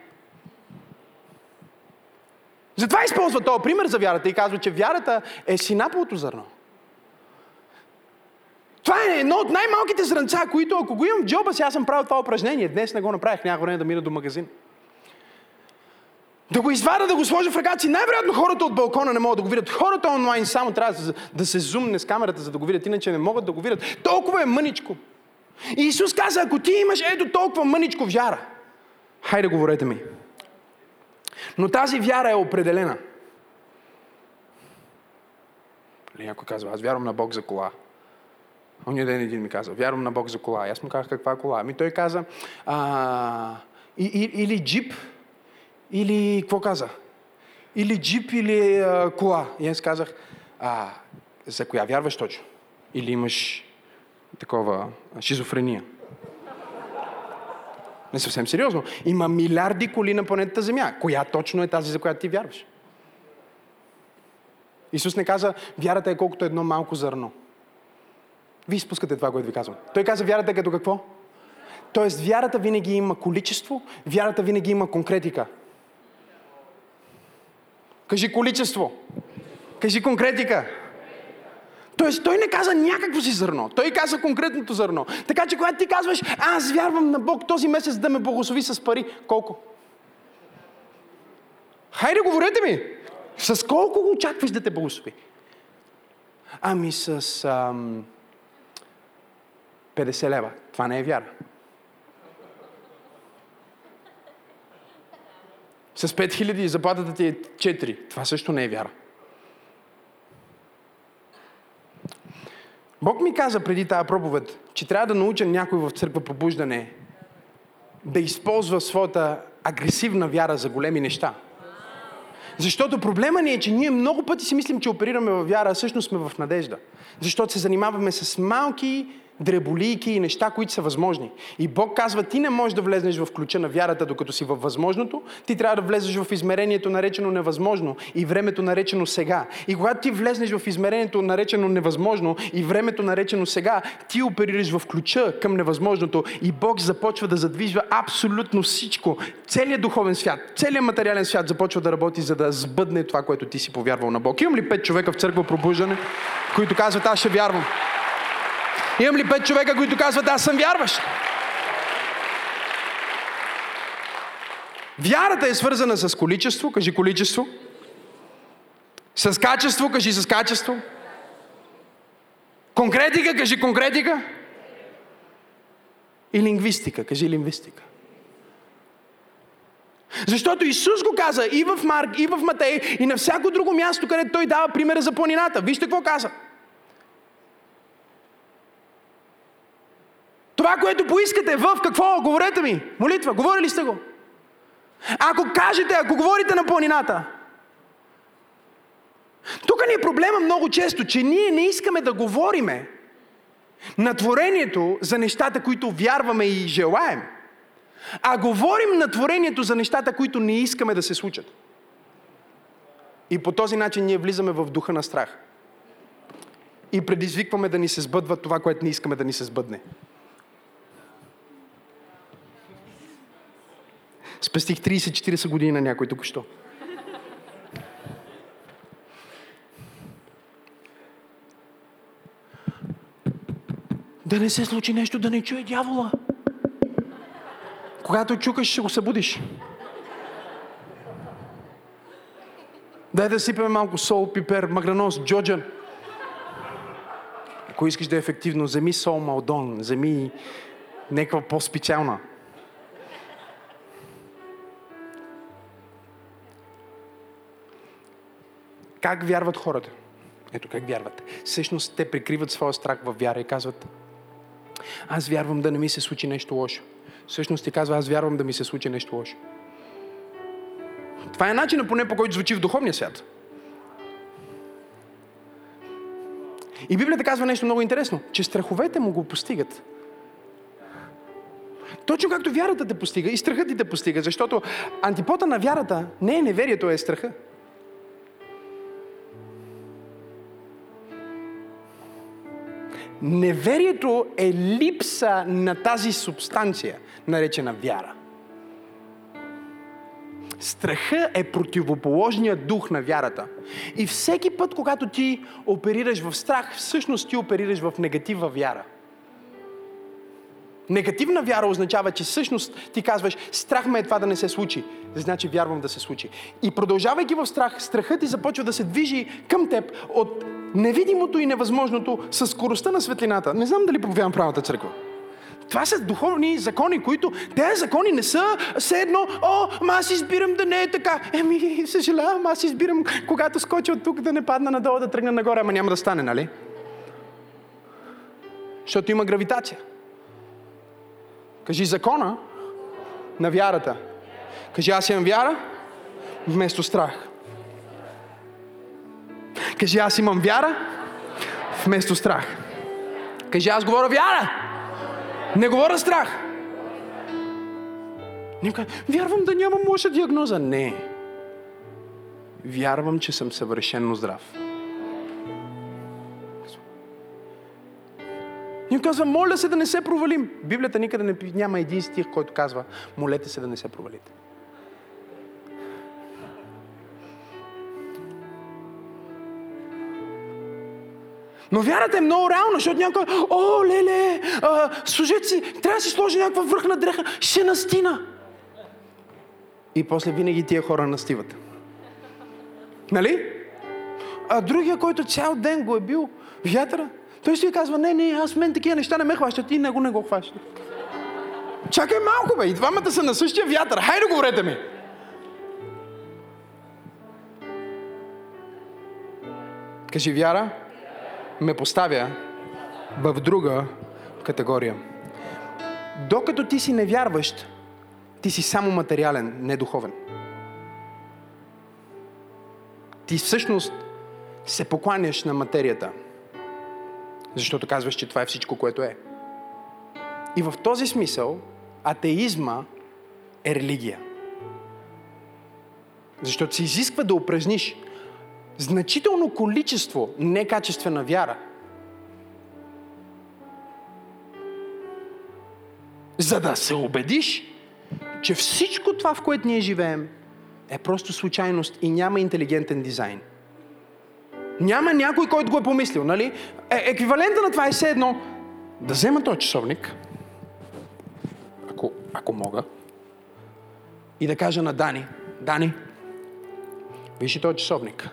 Затова използва този пример за вярата и казва, че вярата е синаповото зърно. Това е едно от най-малките зранца, които ако го имам в джоба си, аз съм правил това упражнение. Днес не го направих, няма време да мина до магазин. Да го извада, да го сложа в ръката си. Най-вероятно хората от балкона не могат да го видят. Хората онлайн само трябва да, да се зумне с камерата, за да го видят, иначе не могат да го видят. Толкова е мъничко. И Исус каза, ако ти имаш ето толкова мъничко вяра, хайде говорете ми. Но тази вяра е определена. Или някой казва, аз вярвам на Бог за кола. Оня ден един ми каза, вярвам на Бог за кола. Аз му казах, каква кола? Ами той каза, а, и, и, или джип, или, какво каза? Или джип, или а, кола. И аз казах, а, за коя вярваш точно? Или имаш такова шизофрения? Не съвсем сериозно. Има милиарди коли на планетата Земя. Коя точно е тази, за която ти вярваш? Исус не каза, вярата е колкото едно малко зърно. Вие изпускате това, което ви казвам. Той каза, вярата е като какво? Тоест, вярата винаги има количество, вярата винаги има конкретика. Кажи количество. Кажи конкретика. Тоест, той не каза някакво си зърно. Той каза конкретното зърно. Така че, когато ти казваш, аз вярвам на Бог този месец да ме благослови с пари, колко? Хайде, говорете ми. С колко го очакваш да те благослови? Ами с ам, 50 лева. Това не е вяра. С 5000 и заплатата ти е 4. Това също не е вяра. Бог ми каза преди тази проповед, че трябва да науча някой в църква пробуждане да използва своята агресивна вяра за големи неща. Защото проблема ни е, че ние много пъти си мислим, че оперираме в вяра, а всъщност сме в надежда. Защото се занимаваме с малки дреболийки и неща, които са възможни. И Бог казва, ти не можеш да влезнеш в ключа на вярата, докато си във възможното, ти трябва да влезеш в измерението наречено невъзможно и времето наречено сега. И когато ти влезнеш в измерението наречено невъзможно и времето наречено сега, ти оперираш в ключа към невъзможното и Бог започва да задвижва абсолютно всичко. Целият духовен свят, целият материален свят започва да работи, за да сбъдне това, което ти си повярвал на Бог. Имам ли пет човека в църква пробуждане, които казват, аз ще вярвам? Имам ли пет човека, които казват, аз съм вярващ? Вярата е свързана с количество, кажи количество. С качество, кажи с качество. Конкретика, кажи конкретика. И лингвистика, кажи лингвистика. Защото Исус го каза и в Марк, и в Матей, и на всяко друго място, където той дава примера за планината. Вижте какво каза. Това, което поискате в какво? Говорете ми. Молитва. Говорили сте го? Ако кажете, ако говорите на планината, тук ни е проблема много често, че ние не искаме да говориме на творението за нещата, които вярваме и желаем, а говорим на творението за нещата, които не искаме да се случат. И по този начин ние влизаме в духа на страх. И предизвикваме да ни се сбъдва това, което не искаме да ни се сбъдне. Спестих 30-40 години на някой тук що. Да не се случи нещо, да не чуе дявола. Когато чукаш, ще го събудиш. Дай да сипеме малко сол, пипер, магранос, джоджан. Ако искаш да е ефективно, вземи сол малдон, вземи някаква по-специална. Как вярват хората? Ето как вярват. Всъщност те прикриват своя страх в вяра и казват, аз вярвам да не ми се случи нещо лошо. Всъщност ти казва, аз вярвам да ми се случи нещо лошо. Това е начинът поне по който звучи в духовния свят. И Библията казва нещо много интересно, че страховете му го постигат. Точно както вярата те постига и страхът ти те постига, защото антипота на вярата не е неверието, е страха. Неверието е липса на тази субстанция, наречена вяра. Страха е противоположният дух на вярата. И всеки път, когато ти оперираш в страх, всъщност ти оперираш в негатива вяра. Негативна вяра означава, че всъщност ти казваш, страх ме е това да не се случи. Значи вярвам да се случи. И продължавайки в страх, страхът ти започва да се движи към теб от невидимото и невъзможното с скоростта на светлината. Не знам дали проповядвам правата църква. Това са духовни закони, които тези закони не са все едно, о, ама аз избирам да не е така. Еми, съжалявам, аз избирам, когато скоча от тук да не падна надолу, да тръгна нагоре, ама няма да стане, нали? Защото има гравитация. Кажи закона на вярата. Кажи аз имам вяра вместо страх. Кажи аз имам вяра вместо страх. Кажи аз говоря вяра. Не говоря страх. Никога. Вярвам да нямам лоша диагноза. Не. Вярвам, че съм съвършенно здрав. Ние казва, моля се да не се провалим. Библията никъде не, няма един стих, който казва, молете се да не се провалите. Но вярата е много реална, защото някой, о, леле, а, служете си, трябва да си сложи някаква връхна дреха, ще настина. И после винаги тия хора настиват. Нали? А другия, който цял ден го е бил вятъра, той си казва, не, не, аз мен такива неща не ме хващат и него не го хващат. Чакай малко, бе, и двамата са на същия вятър. Хайде, говорете ми. Кажи, вяра ме поставя в друга категория. Докато ти си невярващ, ти си само материален, не духовен. Ти всъщност се покланяш на материята – защото казваш, че това е всичко, което е. И в този смисъл атеизма е религия. Защото се изисква да упражниш значително количество некачествена вяра, за да се убедиш, че всичко това, в което ние живеем, е просто случайност и няма интелигентен дизайн – няма някой, който го е помислил, нали? Е, еквивалента на това е все едно да взема този часовник, ако, ако мога, и да кажа на Дани, Дани, виж този часовник.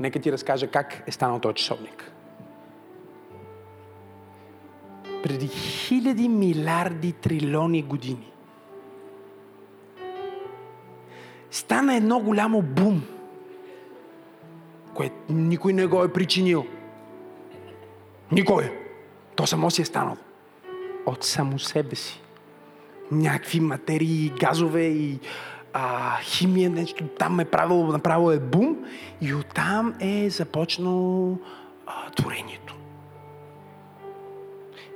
Нека ти разкажа как е станал този часовник. Преди хиляди милиарди трилиони години стана едно голямо бум, което никой не го е причинил. Никой. То само си е станало. От само себе си. Някакви материи, газове и а, химия, нещо там е правило, направило е бум и оттам е започнало а, творението.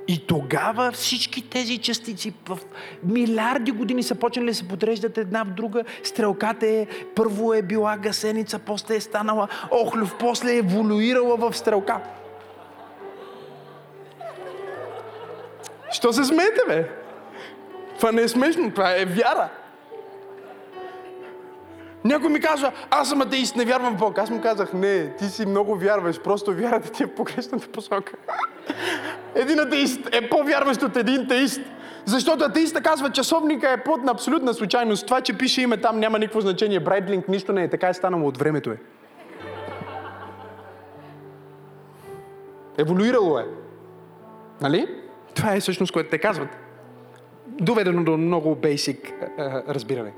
И тогава всички тези частици в милиарди години са почнали да се подреждат една в друга. Стрелката е, първо е била гасеница, после е станала охлюв, после е еволюирала в стрелка. Що се смеете, бе? Това не е смешно, това е вяра. Някой ми казва, аз съм атеист, не вярвам в Бог. Аз му казах, не, ти си много вярваш, просто вярата ти е в погрешната посока. Един атеист е по-вярващ от един теист. Защото атеиста казва, часовника е плод на абсолютна случайност. Това, че пише име там, няма никакво значение. Брайтлинг, нищо не е. Така е станало от времето е. Еволюирало е. Нали? Това е всъщност, което те казват. Доведено до много бейсик разбиране.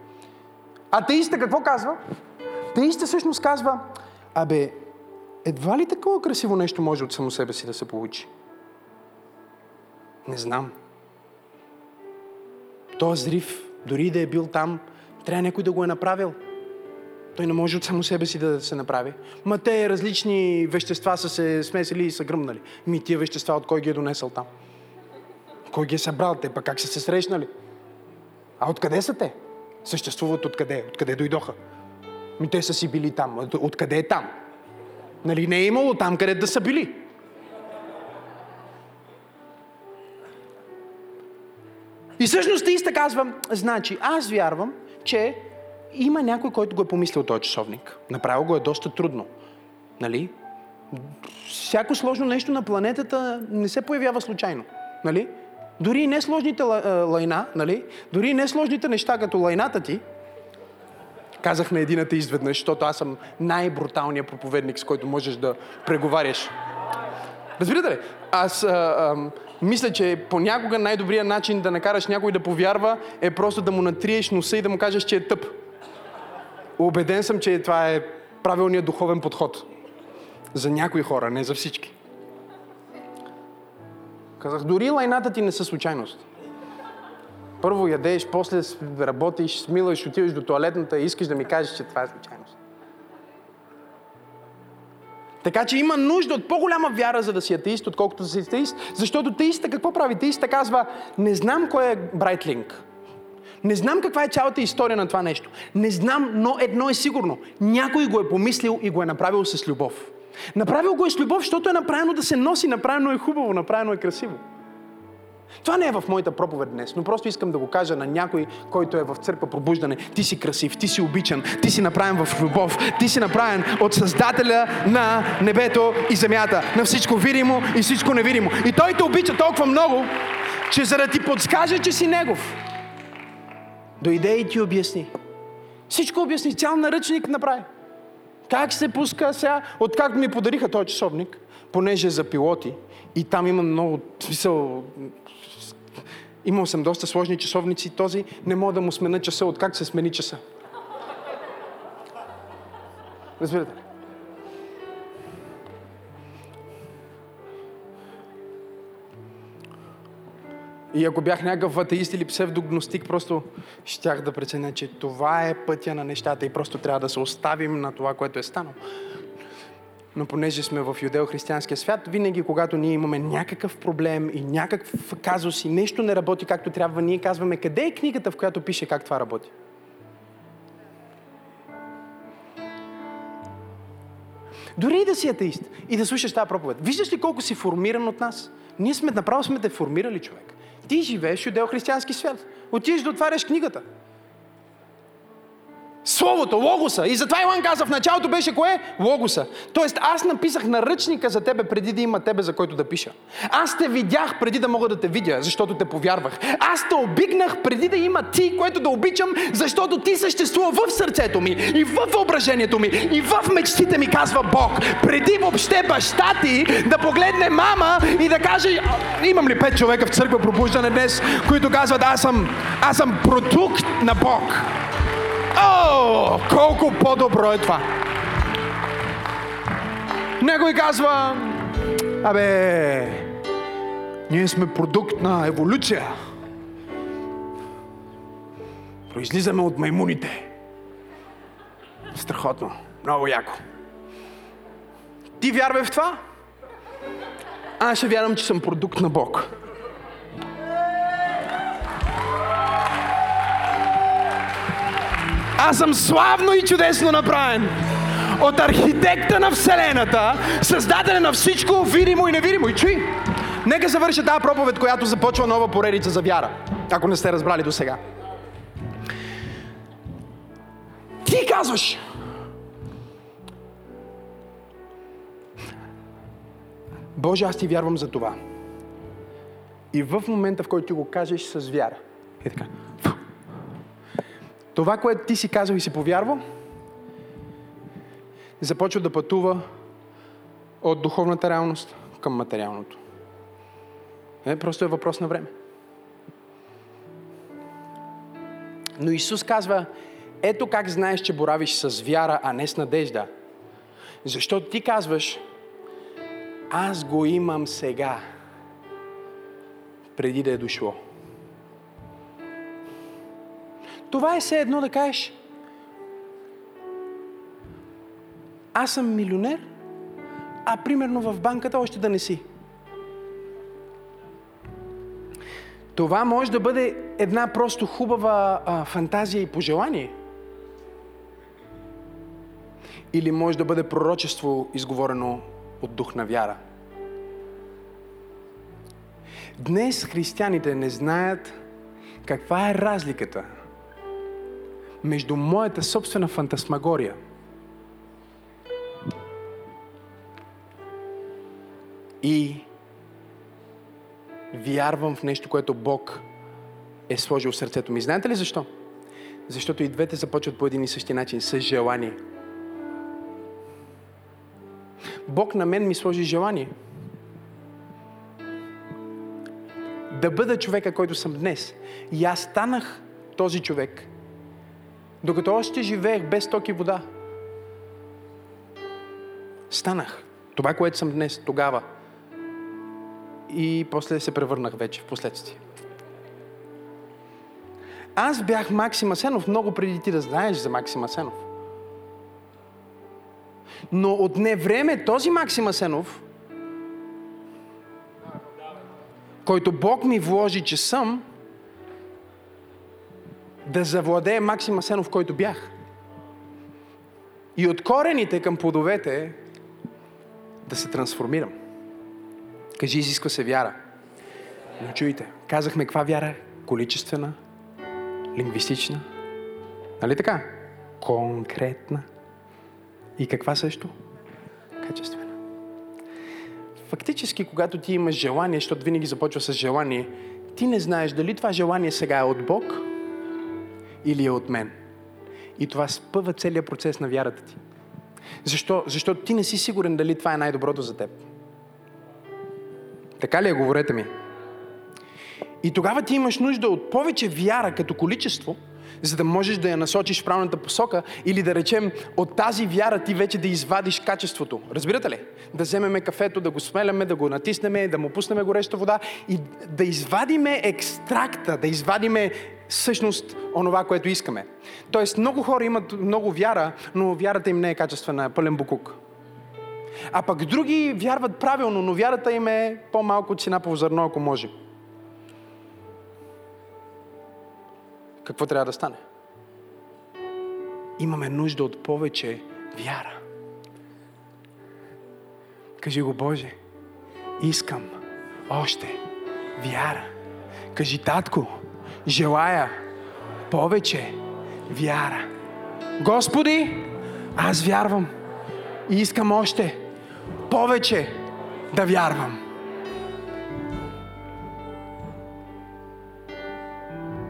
Атеиста какво казва? Атеиста всъщност казва, абе, едва ли такова красиво нещо може от само себе си да се получи? Не знам. Този зрив, дори да е бил там, трябва някой да го е направил. Той не може от само себе си да се направи. Ма те различни вещества са се смесили и са гръмнали. Ми тия вещества от кой ги е донесъл там? Кой ги е събрал? Те пък как са се срещнали? А откъде са те? Съществуват откъде? Откъде дойдоха? Ми те са си били там. Откъде е там? Нали не е имало там, къде да са били? И всъщност теиста казва, значи аз вярвам, че има някой, който го е помислил този часовник. Направо го е доста трудно. Нали? Всяко сложно нещо на планетата не се появява случайно. Нали? Дори и несложните лайна, нали? Дори и несложните неща, като лайната ти, казах на един атеист веднъж, защото аз съм най-бруталният проповедник, с който можеш да преговаряш. Разбирате ли? Аз а, а, мисля, че понякога най-добрият начин да накараш някой да повярва е просто да му натриеш носа и да му кажеш, че е тъп. Обеден съм, че това е правилният духовен подход. За някои хора, не за всички. Казах, дори лайната ти не са случайност. Първо ядеш, после работиш, смилаш, отиваш до туалетната и искаш да ми кажеш, че това е случайност. Така че има нужда от по-голяма вяра, за да си атеист, отколкото да си атеист. Защото теиста какво прави? Теиста казва, не знам кой е Брайтлинг. Не знам каква е цялата история на това нещо. Не знам, но едно е сигурно. Някой го е помислил и го е направил с любов. Направил го е с любов, защото е направено да се носи, направено е хубаво, направено е красиво. Това не е в моята проповед днес, но просто искам да го кажа на някой, който е в църква пробуждане. Ти си красив, ти си обичан, ти си направен в любов, ти си направен от Създателя на небето и земята, на всичко видимо и всичко невидимо. И Той те обича толкова много, че за да ти подскаже, че си Негов, дойде и ти обясни. Всичко обясни, цял наръчник направи. Как се пуска сега? Откак ми подариха този часовник, понеже е за пилоти, и там има много смисъл. Имал съм доста сложни часовници. Този не мога да му смена часа. Откак се смени часа? Разбирате И ако бях някакъв атеист или псевдогностик, просто щях да преценя, че това е пътя на нещата и просто трябва да се оставим на това, което е станало. Но понеже сме в юдео-християнския свят, винаги когато ние имаме някакъв проблем и някакъв казус и нещо не работи както трябва, ние казваме къде е книгата, в която пише как това работи. Дори и да си атеист и да слушаш тази проповед, виждаш ли колко си формиран от нас? Ние сме, направо сме те формирали човек. Ти живееш в юдео-християнски свят. Отидеш да отваряш книгата. Словото, логоса. И затова Иван каза, в началото беше кое? Логоса. Тоест аз написах наръчника за тебе преди да има тебе, за който да пиша. Аз те видях преди да мога да те видя, защото те повярвах. Аз те обигнах преди да има ти, което да обичам, защото ти съществува в сърцето ми и в въображението ми и в мечтите ми, казва Бог. Преди въобще баща ти да погледне мама и да каже, имам ли пет човека в църква пробуждане днес, които казват, аз съм, аз съм продукт на Бог. О, колко по-добро е това! Някой казва, абе, ние сме продукт на еволюция. Произлизаме от маймуните. Страхотно. Много яко. Ти вярвай в това? Аз ще вярвам, че съм продукт на Бог. Аз съм славно и чудесно направен от архитекта на Вселената, създаден на всичко видимо и невидимо. И чуй, нека завърша тази проповед, която започва нова поредица за вяра, ако не сте разбрали до сега. Ти казваш, Боже, аз ти вярвам за това. И в момента, в който ти го кажеш с вяра, е така, това, което ти си казал и си повярвал, започва да пътува от духовната реалност към материалното. Е, просто е въпрос на време. Но Исус казва, ето как знаеш, че боравиш с вяра, а не с надежда. Защото ти казваш, аз го имам сега, преди да е дошло. Това е все едно да кажеш, аз съм милионер, а примерно в банката още да не си. Това може да бъде една просто хубава а, фантазия и пожелание. Или може да бъде пророчество, изговорено от дух на вяра. Днес християните не знаят каква е разликата между моята собствена фантасмагория и вярвам в нещо, което Бог е сложил в сърцето ми. Знаете ли защо? Защото и двете започват по един и същи начин, с желание. Бог на мен ми сложи желание. Да бъда човека, който съм днес. И аз станах този човек, докато още живеех без ток и вода. Станах. Това, което съм днес, тогава. И после се превърнах вече в последствие. Аз бях Максим Асенов много преди ти да знаеш за Максим Асенов. Но отне време този Максим Асенов, който Бог ми вложи, че съм, да завладее Максим Асенов, който бях. И от корените към плодовете да се трансформирам. Кажи, изисква се вяра. Но чуйте, казахме каква вяра? Количествена, лингвистична, нали така? Конкретна. И каква също? Качествена. Фактически, когато ти имаш желание, защото винаги започва с желание, ти не знаеш дали това желание сега е от Бог или е от мен. И това спъва целият процес на вярата ти. Защо? Защото ти не си сигурен дали това е най-доброто за теб. Така ли е? Говорете ми. И тогава ти имаш нужда от повече вяра като количество, за да можеш да я насочиш в правилната посока или да речем от тази вяра ти вече да извадиш качеството. Разбирате ли? Да вземеме кафето, да го смеляме, да го натиснеме, да му пуснеме гореща вода и да извадиме екстракта, да извадиме всъщност онова, което искаме. Тоест, много хора имат много вяра, но вярата им не е качествена, пълен букук. А пък други вярват правилно, но вярата им е по-малко цена по зърно, ако може. Какво трябва да стане? Имаме нужда от повече вяра. Кажи го, Боже, искам още вяра. Кажи, татко, желая повече вяра. Господи, аз вярвам. И искам още повече да вярвам.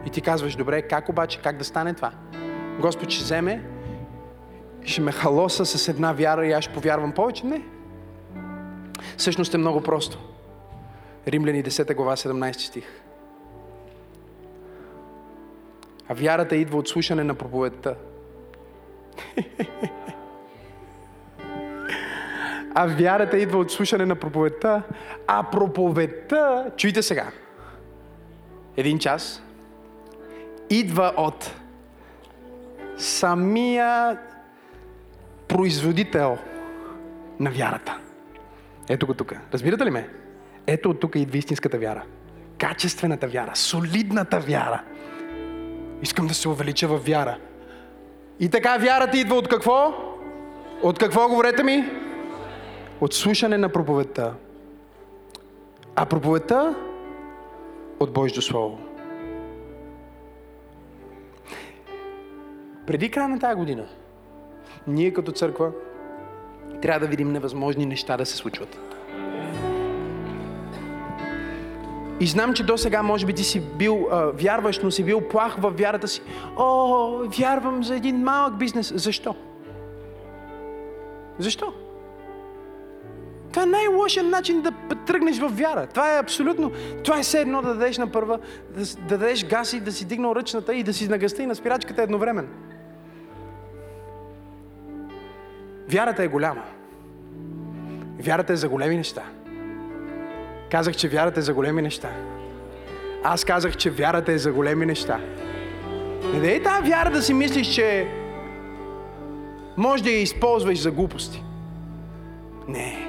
И ти казваш, добре, как обаче, как да стане това? Господ ще вземе, ще ме халоса с една вяра и аз ще повярвам повече? Не. Всъщност е много просто. Римляни 10 глава 17 стих. А вярата идва от слушане на проповедта. А вярата идва от слушане на проповедта. А проповедта, чуйте сега, един час, идва от самия производител на вярата. Ето го тук. Разбирате ли ме? Ето от тук идва истинската вяра. Качествената вяра, солидната вяра. Искам да се увелича в вяра. И така вярата идва от какво? От какво говорете ми? От слушане на проповедта. А проповедта от Божието Слово. Преди края на тази година, ние като църква трябва да видим невъзможни неща да се случват. И знам, че до сега може би ти си бил а, вярващ, но си бил плах в вярата си. О, вярвам за един малък бизнес. Защо? Защо? Това е най-лошият начин да тръгнеш в вяра. Това е абсолютно... Това е все едно да дадеш на първа, да, да дадеш газ и да си дигнал ръчната и да си нагъста и на спирачката едновременно. Вярата е голяма. Вярата е за големи неща. Казах, че вярата е за големи неща. Аз казах, че вярата е за големи неща. Не дай тази вяра да си мислиш, че може да я използваш за глупости. Не.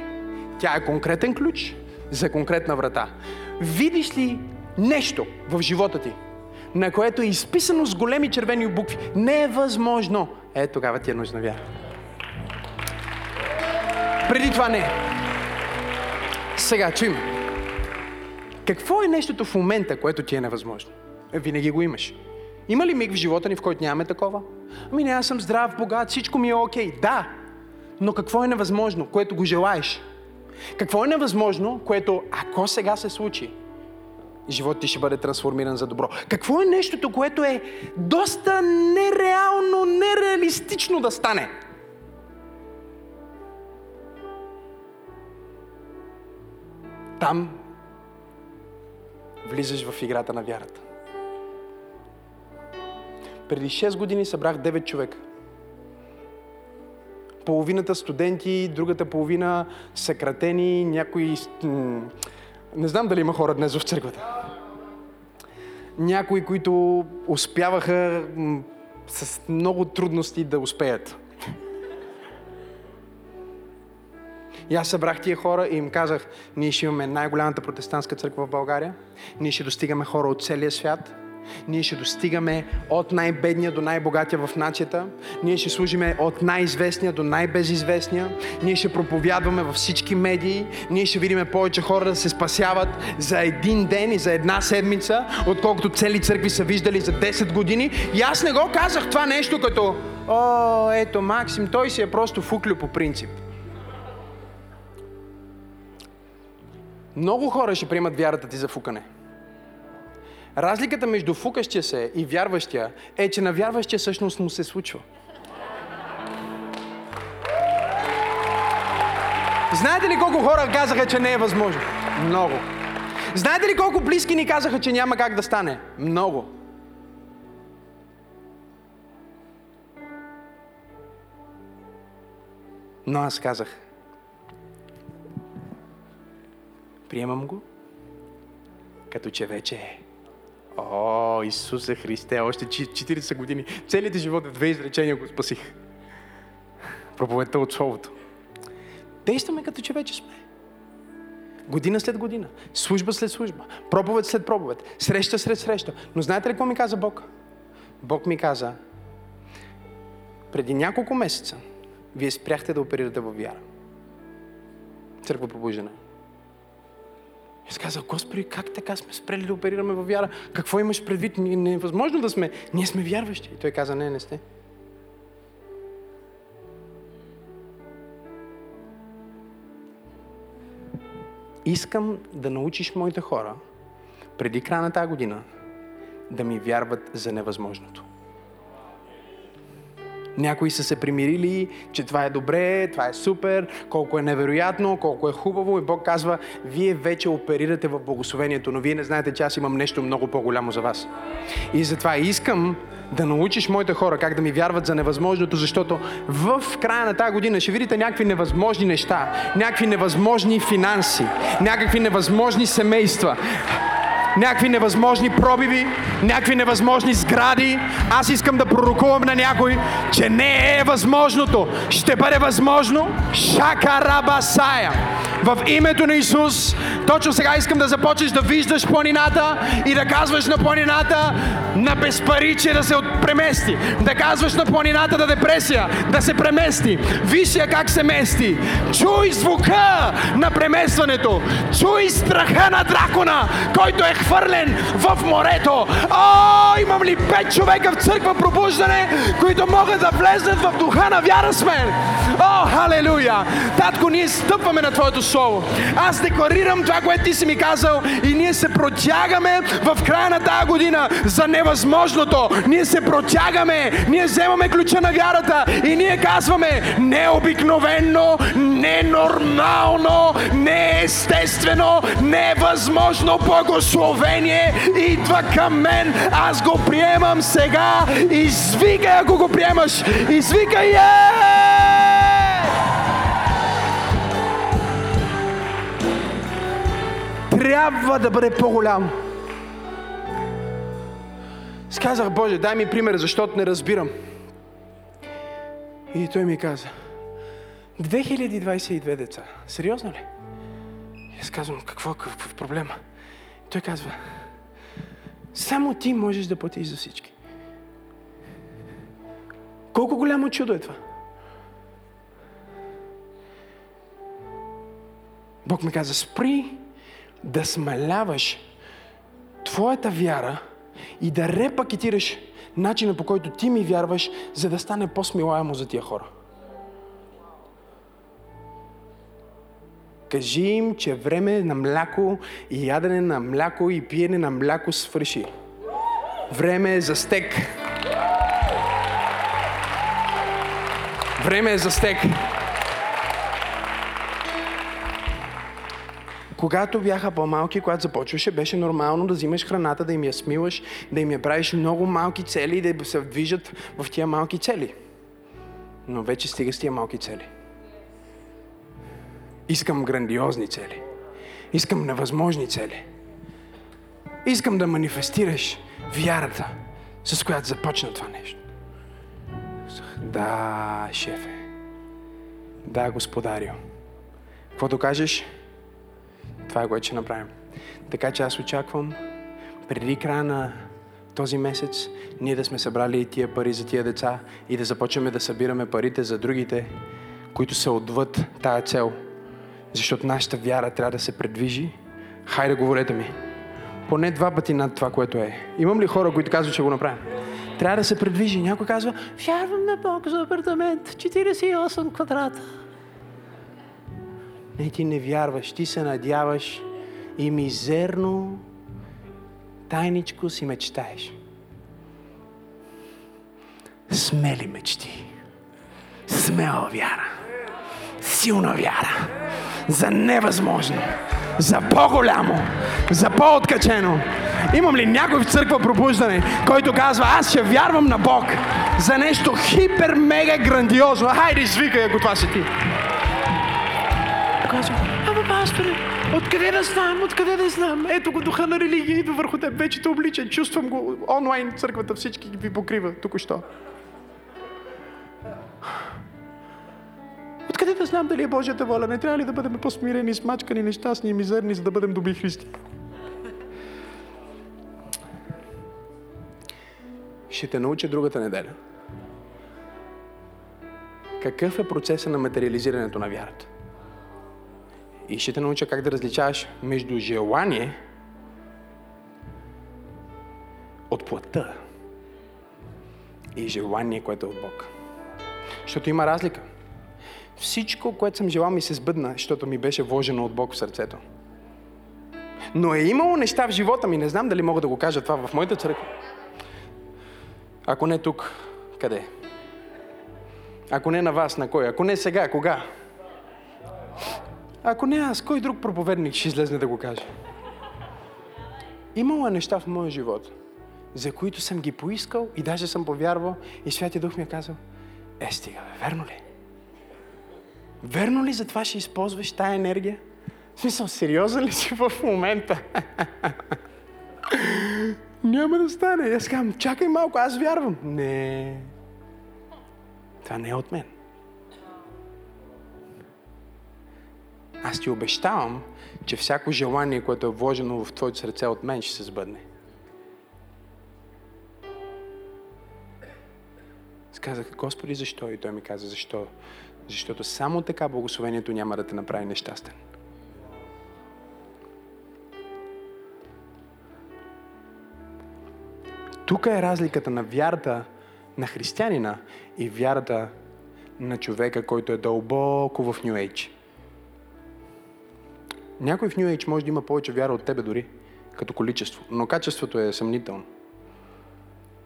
Тя е конкретен ключ за конкретна врата. Видиш ли нещо в живота ти, на което е изписано с големи червени букви, не е възможно. Е, тогава ти е нужна вяра. Преди това не. Сега, чуй ме. Какво е нещото в момента, което ти е невъзможно? Е, винаги го имаш. Има ли миг в живота ни, в който нямаме такова? Ами не, аз съм здрав, богат, всичко ми е окей. Да, но какво е невъзможно, което го желаеш? Какво е невъзможно, което ако сега се случи, животът ти ще бъде трансформиран за добро? Какво е нещото, което е доста нереално, нереалистично да стане? Там влизаш в играта на вярата. Преди 6 години събрах 9 човека. Половината студенти, другата половина съкратени, някои... Не знам дали има хора днес в църквата. Някои, които успяваха с много трудности да успеят. И аз събрах тия хора и им казах, ние ще имаме най-голямата протестантска църква в България, ние ще достигаме хора от целия свят, ние ще достигаме от най-бедния до най-богатия в нацията. Ние ще служиме от най-известния до най-безизвестния. Ние ще проповядваме във всички медии. Ние ще видиме повече хора да се спасяват за един ден и за една седмица, отколкото цели църкви са виждали за 10 години. И аз не го казах това нещо като О, ето Максим, той си е просто фуклю по принцип. Много хора ще приемат вярата ти за фукане. Разликата между фукащия се и вярващия е, че на вярващия всъщност му се случва. Знаете ли колко хора казаха, че не е възможно? Много. Знаете ли колко близки ни казаха, че няма как да стане? Много. Но аз казах, Приемам го, като че вече е. О, Исусе Христе, още 40 години, целият живот в две изречения го спасих. Проповедта от Словото. Действаме като че вече сме. Година след година, служба след служба, проповед след проповед, среща след среща. Но знаете ли какво ми каза Бог? Бог ми каза, преди няколко месеца вие спряхте да оперирате във вяра. Църква пробуждане. И си казах, Господи, как така сме спрели да оперираме във вяра? Какво имаш предвид? Невъзможно е да сме. Ние сме вярващи. И той каза, не, не сте. Искам да научиш моите хора преди края на тази година да ми вярват за невъзможното. Някои са се примирили, че това е добре, това е супер, колко е невероятно, колко е хубаво и Бог казва, вие вече оперирате в благословението, но вие не знаете, че аз имам нещо много по-голямо за вас. И затова искам да научиш моите хора как да ми вярват за невъзможното, защото в края на тази година ще видите някакви невъзможни неща, някакви невъзможни финанси, някакви невъзможни семейства някакви невъзможни пробиви, някакви невъзможни сгради. Аз искам да пророкувам на някой, че не е възможното. Ще бъде възможно. Шакарабасая. В името на Исус, точно сега искам да започнеш да виждаш планината и да казваш на планината на безпаричие да се премести. Да казваш на планината да депресия да се премести. Виж я как се мести. Чуй звука на преместването. Чуй страха на дракона, който е хвърлен в морето. О, имам ли пет човека в църква пробуждане, които могат да влезнат в духа на вяра с мен? О, халелуя! Татко, ние стъпваме на Твоето Слово. Аз декларирам това, което Ти си ми казал и ние се протягаме в края на тази година за невъзможното. Ние се протягаме, ние вземаме ключа на вярата и ние казваме необикновено, ненормално, неестествено, невъзможно благословение благословение идва към мен. Аз го приемам сега. Извикай, ако го приемаш. Извикай, е! Трябва да бъде по-голям. Сказах, Боже, дай ми пример, защото не разбирам. И той ми каза, 2022 деца. Сериозно ли? И аз казвам, какво, какъв проблема? Той казва, само ти можеш да платиш за всички. Колко голямо чудо е това? Бог ми каза, спри да смаляваш твоята вяра и да репакетираш начина по който ти ми вярваш, за да стане по-смилаемо за тия хора. Кажи им, че време на мляко и ядене на мляко и пиене на мляко свърши. Време е за стек. Време е за стек. Когато бяха по-малки, когато започваше, беше нормално да взимаш храната, да им я смиваш, да им я правиш много малки цели и да се движат в тия малки цели. Но вече стига с тия малки цели. Искам грандиозни цели. Искам невъзможни цели. Искам да манифестираш вярата, с която започна това нещо. Да, шефе. Да, господарио. Каквото кажеш, това е което ще направим. Така че аз очаквам преди края на този месец ние да сме събрали и тия пари за тия деца и да започваме да събираме парите за другите, които са отвъд тая цел – защото нашата вяра трябва да се предвижи. Хайде, говорете ми. Поне два пъти над това, което е. Имам ли хора, които казват, че го направя? Трябва да се предвижи. Някой казва, вярвам на Бог за апартамент, 48 квадрата. Не, ти не вярваш, ти се надяваш и мизерно, тайничко си мечтаеш. Смели мечти. Смела вяра. Силна вяра за невъзможно, за по-голямо, за по-откачено. Имам ли някой в църква пробуждане, който казва, аз ще вярвам на Бог за нещо хипер, мега грандиозно. Хайде, извикай, ако това си ти. Казва, ама пасторе, откъде да знам, откъде да знам? Ето го духа на религия идва върху теб, вече те облича, чувствам го онлайн, църквата всички ви покрива, току-що. Откъде да знам дали е Божията воля? Не трябва ли да бъдем по-смирени, смачкани, нещастни и мизерни, за да бъдем добри христи? Ще те науча другата неделя. Какъв е процесът на материализирането на вярата? И ще те науча как да различаваш между желание от плътта и желание, което е от Бог. Защото има разлика. Всичко, което съм желал ми се сбъдна, защото ми беше вложено от Бог в сърцето. Но е имало неща в живота ми, не знам дали мога да го кажа това в моята църква. Ако не тук, къде? Ако не на вас, на кой? Ако не сега, кога? Ако не аз, кой друг проповедник ще излезне да го каже? Имало е неща в моя живот, за които съм ги поискал и даже съм повярвал и Святия Дух ми е казал, е стига, верно ли? Верно ли за това ще използваш тая енергия? В смисъл, сериозен ли си в момента? Няма да стане. Аз казвам, чакай малко, аз вярвам. Не. Това не е от мен. Аз ти обещавам, че всяко желание, което е вложено в твоето сърце от мен, ще се сбъдне. Казах, Господи, защо? И той ми каза, защо? Защото само така благословението няма да те направи нещастен. Тук е разликата на вярата на християнина и вярата на човека, който е дълбоко в Нью Ейдж. Някой в Нью Ейдж може да има повече вяра от тебе дори, като количество, но качеството е съмнително.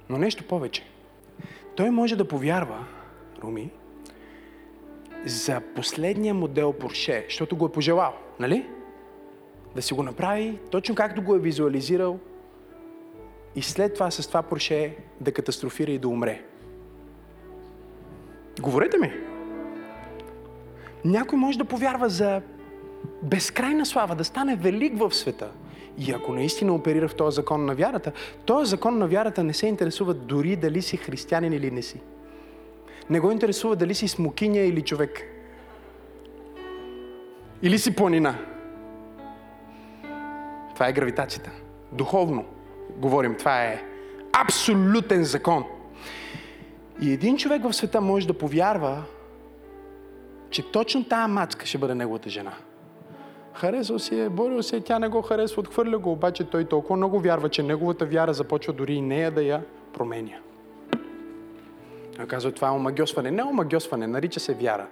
Но нещо повече. Той може да повярва, Руми, за последния модел Порше, защото го е пожелал, нали? Да си го направи точно както го е визуализирал и след това с това Порше да катастрофира и да умре. Говорете ми. Някой може да повярва за безкрайна слава, да стане велик в света. И ако наистина оперира в този закон на вярата, този закон на вярата не се интересува дори дали си християнин или не си. Не го интересува дали си смокиня или човек. Или си планина. Това е гравитацията. Духовно говорим. Това е абсолютен закон. И един човек в света може да повярва, че точно тая мацка ще бъде неговата жена. Харесал си е, борил се, тя не го харесва, отхвърля го, обаче той толкова много вярва, че неговата вяра започва дори и нея да я променя. А казва, това е омагьосване. Не омагьосване, нарича се вяра.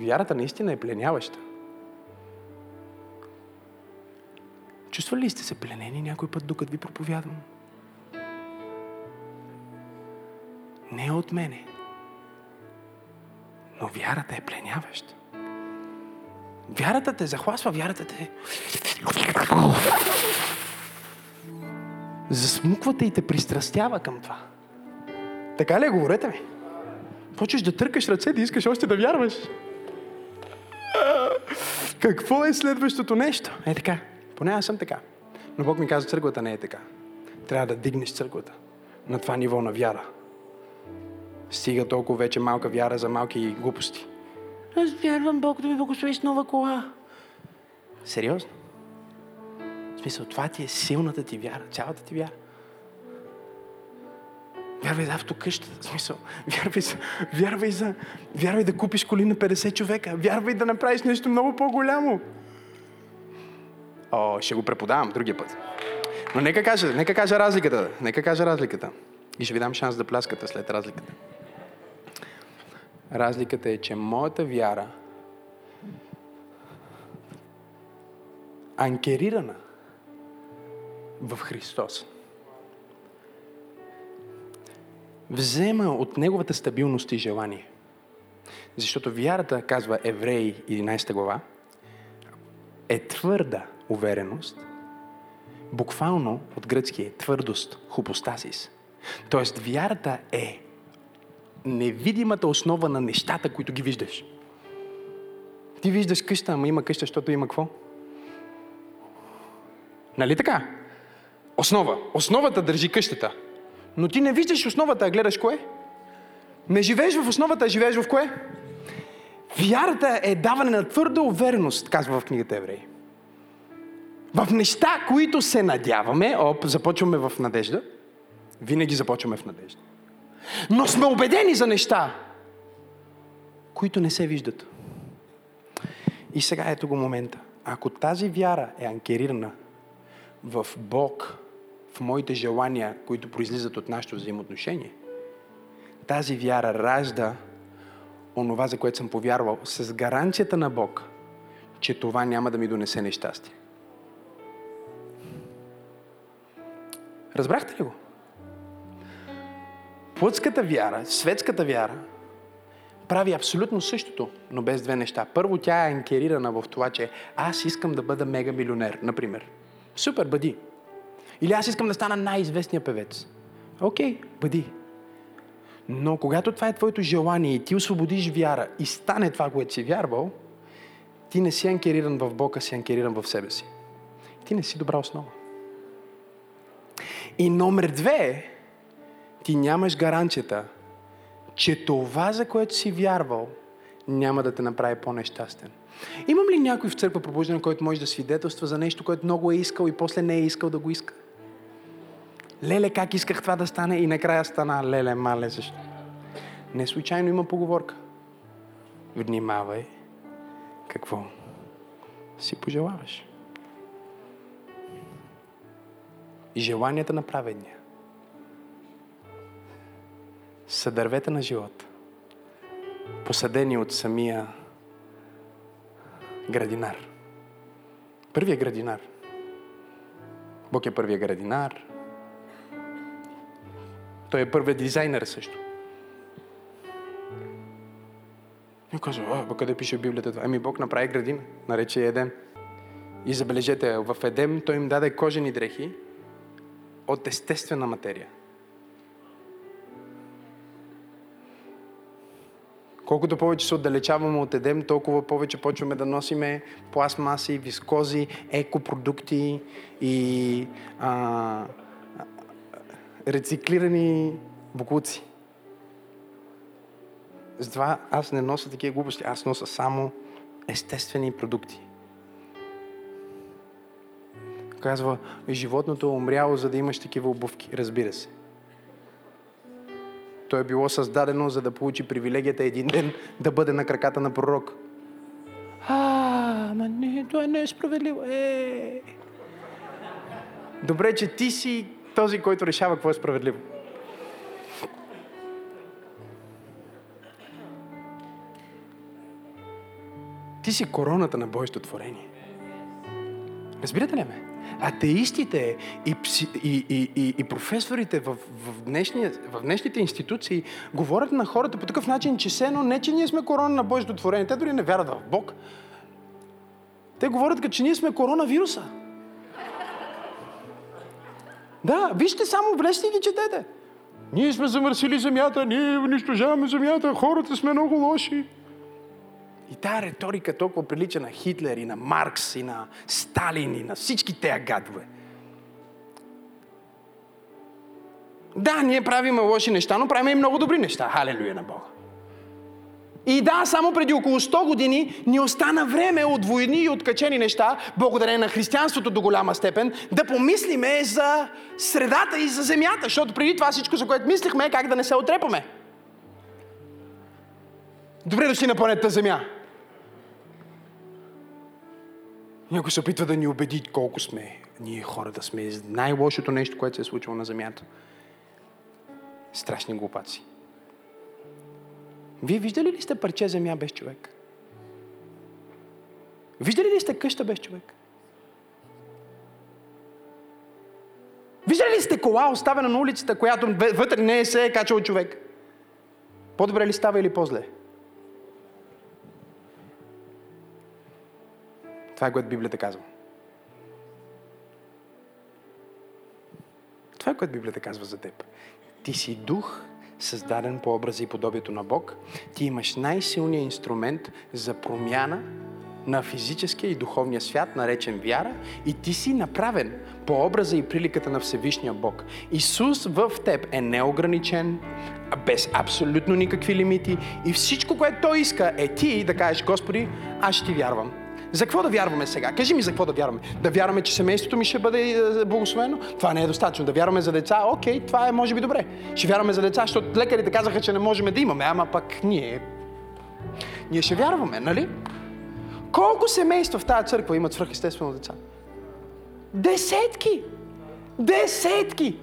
Вярата наистина е пленяваща. Чувствали ли сте се пленени някой път, докато ви проповядвам? Не от мене. Но вярата е пленяваща. Вярата те захласва, вярата те... Засмуквате и те пристрастява към това. Така ли, говорете ми? Почваш да търкаш ръце, да искаш още да вярваш. Какво е следващото нещо? Е така. Поне аз съм така. Но Бог ми каза, църквата не е така. Трябва да дигнеш църквата на това ниво на вяра. Стига толкова вече малка вяра за малки глупости. Аз вярвам Бог да ми благослови с нова кола. Сериозно? В смисъл, това ти е силната ти вяра, цялата ти вяра. Вярвай за автокъщата, смисъл. Вярвай, за, вярвай, за, вярвай да купиш коли на 50 човека. Вярвай да направиш нещо много по-голямо. О, ще го преподавам другия път. Но нека кажа, нека кажа разликата. Нека кажа разликата. И ще ви дам шанс да пляскате след разликата. Разликата е, че моята вяра анкерирана в Христос взема от Неговата стабилност и желание. Защото вярата, казва Евреи 11 глава, е твърда увереност, буквално от гръцки е твърдост, хупостасис. Тоест вярата е невидимата основа на нещата, които ги виждаш. Ти виждаш къща, ама има къща, защото има какво? Нали така? Основа. Основата държи къщата. Но ти не виждаш основата, а гледаш кое? Не живееш в основата, а живееш в кое? Вярата е даване на твърда увереност, казва в книгата Евреи. В неща, които се надяваме, оп, започваме в надежда. Винаги започваме в надежда. Но сме убедени за неща, които не се виждат. И сега ето го момента. Ако тази вяра е анкерирана в Бог, в моите желания, които произлизат от нашето взаимоотношение. Тази вяра ражда онова, за което съм повярвал, с гаранцията на Бог, че това няма да ми донесе нещастие. Разбрахте ли го? Плътската вяра, светската вяра, прави абсолютно същото, но без две неща. Първо, тя е анкерирана в това, че аз искам да бъда мега милионер, например. Супер, бъди. Или аз искам да стана най-известния певец. Окей, бъди. Но когато това е твоето желание и ти освободиш вяра и стане това, което си вярвал, ти не си анкериран в Бога, си анкериран в себе си. Ти не си добра основа. И номер две, ти нямаш гаранцията, че това, за което си вярвал, няма да те направи по-нещастен. Имам ли някой в църква пробуждане, който може да свидетелства за нещо, което много е искал и после не е искал да го иска? Леле, как исках това да стане и накрая стана леле, мале, защо? Не случайно има поговорка. Внимавай какво си пожелаваш. И желанията на праведния са дървета на живота, посадени от самия градинар. Първия градинар. Бог е първия градинар. Той е първият дизайнер също. И казва, а, къде пише Библията това? Ами Бог направи градина, нарече Едем. И забележете, в Едем той им даде кожени дрехи от естествена материя. Колкото повече се отдалечаваме от Едем, толкова повече почваме да носиме пластмаси, вискози, екопродукти и а, рециклирани буклуци. Затова аз не нося такива глупости, аз нося само естествени продукти. Казва, животното е умряло, за да имаш такива обувки. Разбира се. То е било създадено, за да получи привилегията един ден да бъде на краката на пророк. А, ма не, това не е справедливо. Е. Добре, че ти си този, който решава какво е справедливо. Ти си короната на Божието творение. Разбирате ли ме? Атеистите и, пси, и, и, и, и професорите в, в, днешния, в днешните институции говорят на хората по такъв начин, че все едно не, че ние сме корона на Божието творение. Те дори не вярват в Бог. Те говорят, като че ние сме коронавируса. Да, вижте само, влезте и ги четете. Ние сме замърсили земята, ние унищожаваме земята, хората сме много лоши. И тая риторика толкова прилича на Хитлер и на Маркс и на Сталин и на всички тези гадове. Да, ние правим лоши неща, но правим и много добри неща. Халелуя на Бога. И да, само преди около 100 години ни остана време от войни и от качени неща, благодарение на християнството до голяма степен, да помислиме за средата и за земята, защото преди това всичко, за което мислихме, е как да не се отрепаме. Добре дошли на планетата Земя. Някой се опитва да ни убеди колко сме ние хората сме най-лошото нещо, което се е случило на Земята. Страшни глупаци. Вие виждали ли сте парче земя без човек? Виждали ли сте къща без човек? Виждали ли сте кола оставена на улицата, която вътре не се е качал човек? По-добре ли става или по-зле? Това е което Библията казва. Това е което Библията казва за теб. Ти си дух, създаден по образа и подобието на Бог. Ти имаш най-силния инструмент за промяна на физическия и духовния свят, наречен вяра, и ти си направен по образа и приликата на Всевишния Бог. Исус в теб е неограничен, без абсолютно никакви лимити и всичко, което Той иска е ти да кажеш, Господи, аз ще ти вярвам. За какво да вярваме сега? Кажи ми за какво да вярваме. Да вярваме, че семейството ми ще бъде е, благословено? Това не е достатъчно. Да вярваме за деца? Окей, това е може би добре. Ще вярваме за деца, защото лекарите казаха, че не можем да имаме, ама пък ние... Ние ще вярваме, нали? Колко семейства в тази църква имат свръхестествено деца? Десетки! Десетки!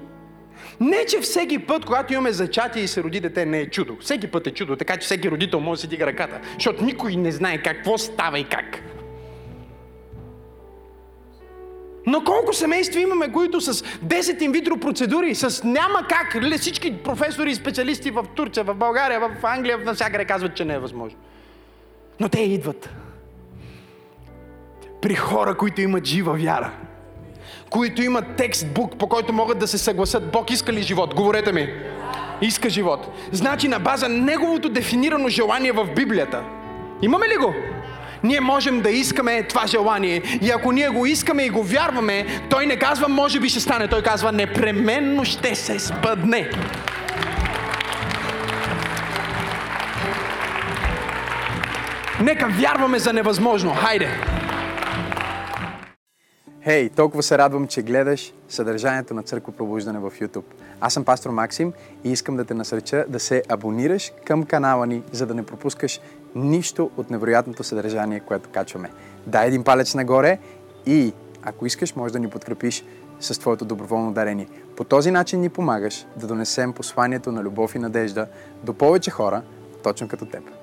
Не, че всеки път, когато имаме зачатие и се роди дете, не е чудо. Всеки път е чудо, така че всеки родител може да си дига ръката, защото никой не знае какво става и как. Но колко семейства имаме, които с 10 инвитро процедури, с няма как, всички професори и специалисти в Турция, в България, в Англия, навсякъде казват, че не е възможно. Но те идват. При хора, които имат жива вяра. Които имат текстбук, по който могат да се съгласят. Бог иска ли живот? Говорете ми. Иска живот. Значи на база неговото дефинирано желание в Библията. Имаме ли го? Ние можем да искаме това желание. И ако ние го искаме и го вярваме, той не казва, може би ще стане. Той казва, непременно ще се спъдне. Нека вярваме за невъзможно. Хайде! Хей, hey, толкова се радвам, че гледаш съдържанието на Църква Пробуждане в YouTube. Аз съм пастор Максим и искам да те насърча да се абонираш към канала ни, за да не пропускаш нищо от невероятното съдържание, което качваме. Дай един палец нагоре и ако искаш, може да ни подкрепиш с твоето доброволно дарение. По този начин ни помагаш да донесем посланието на любов и надежда до повече хора, точно като теб.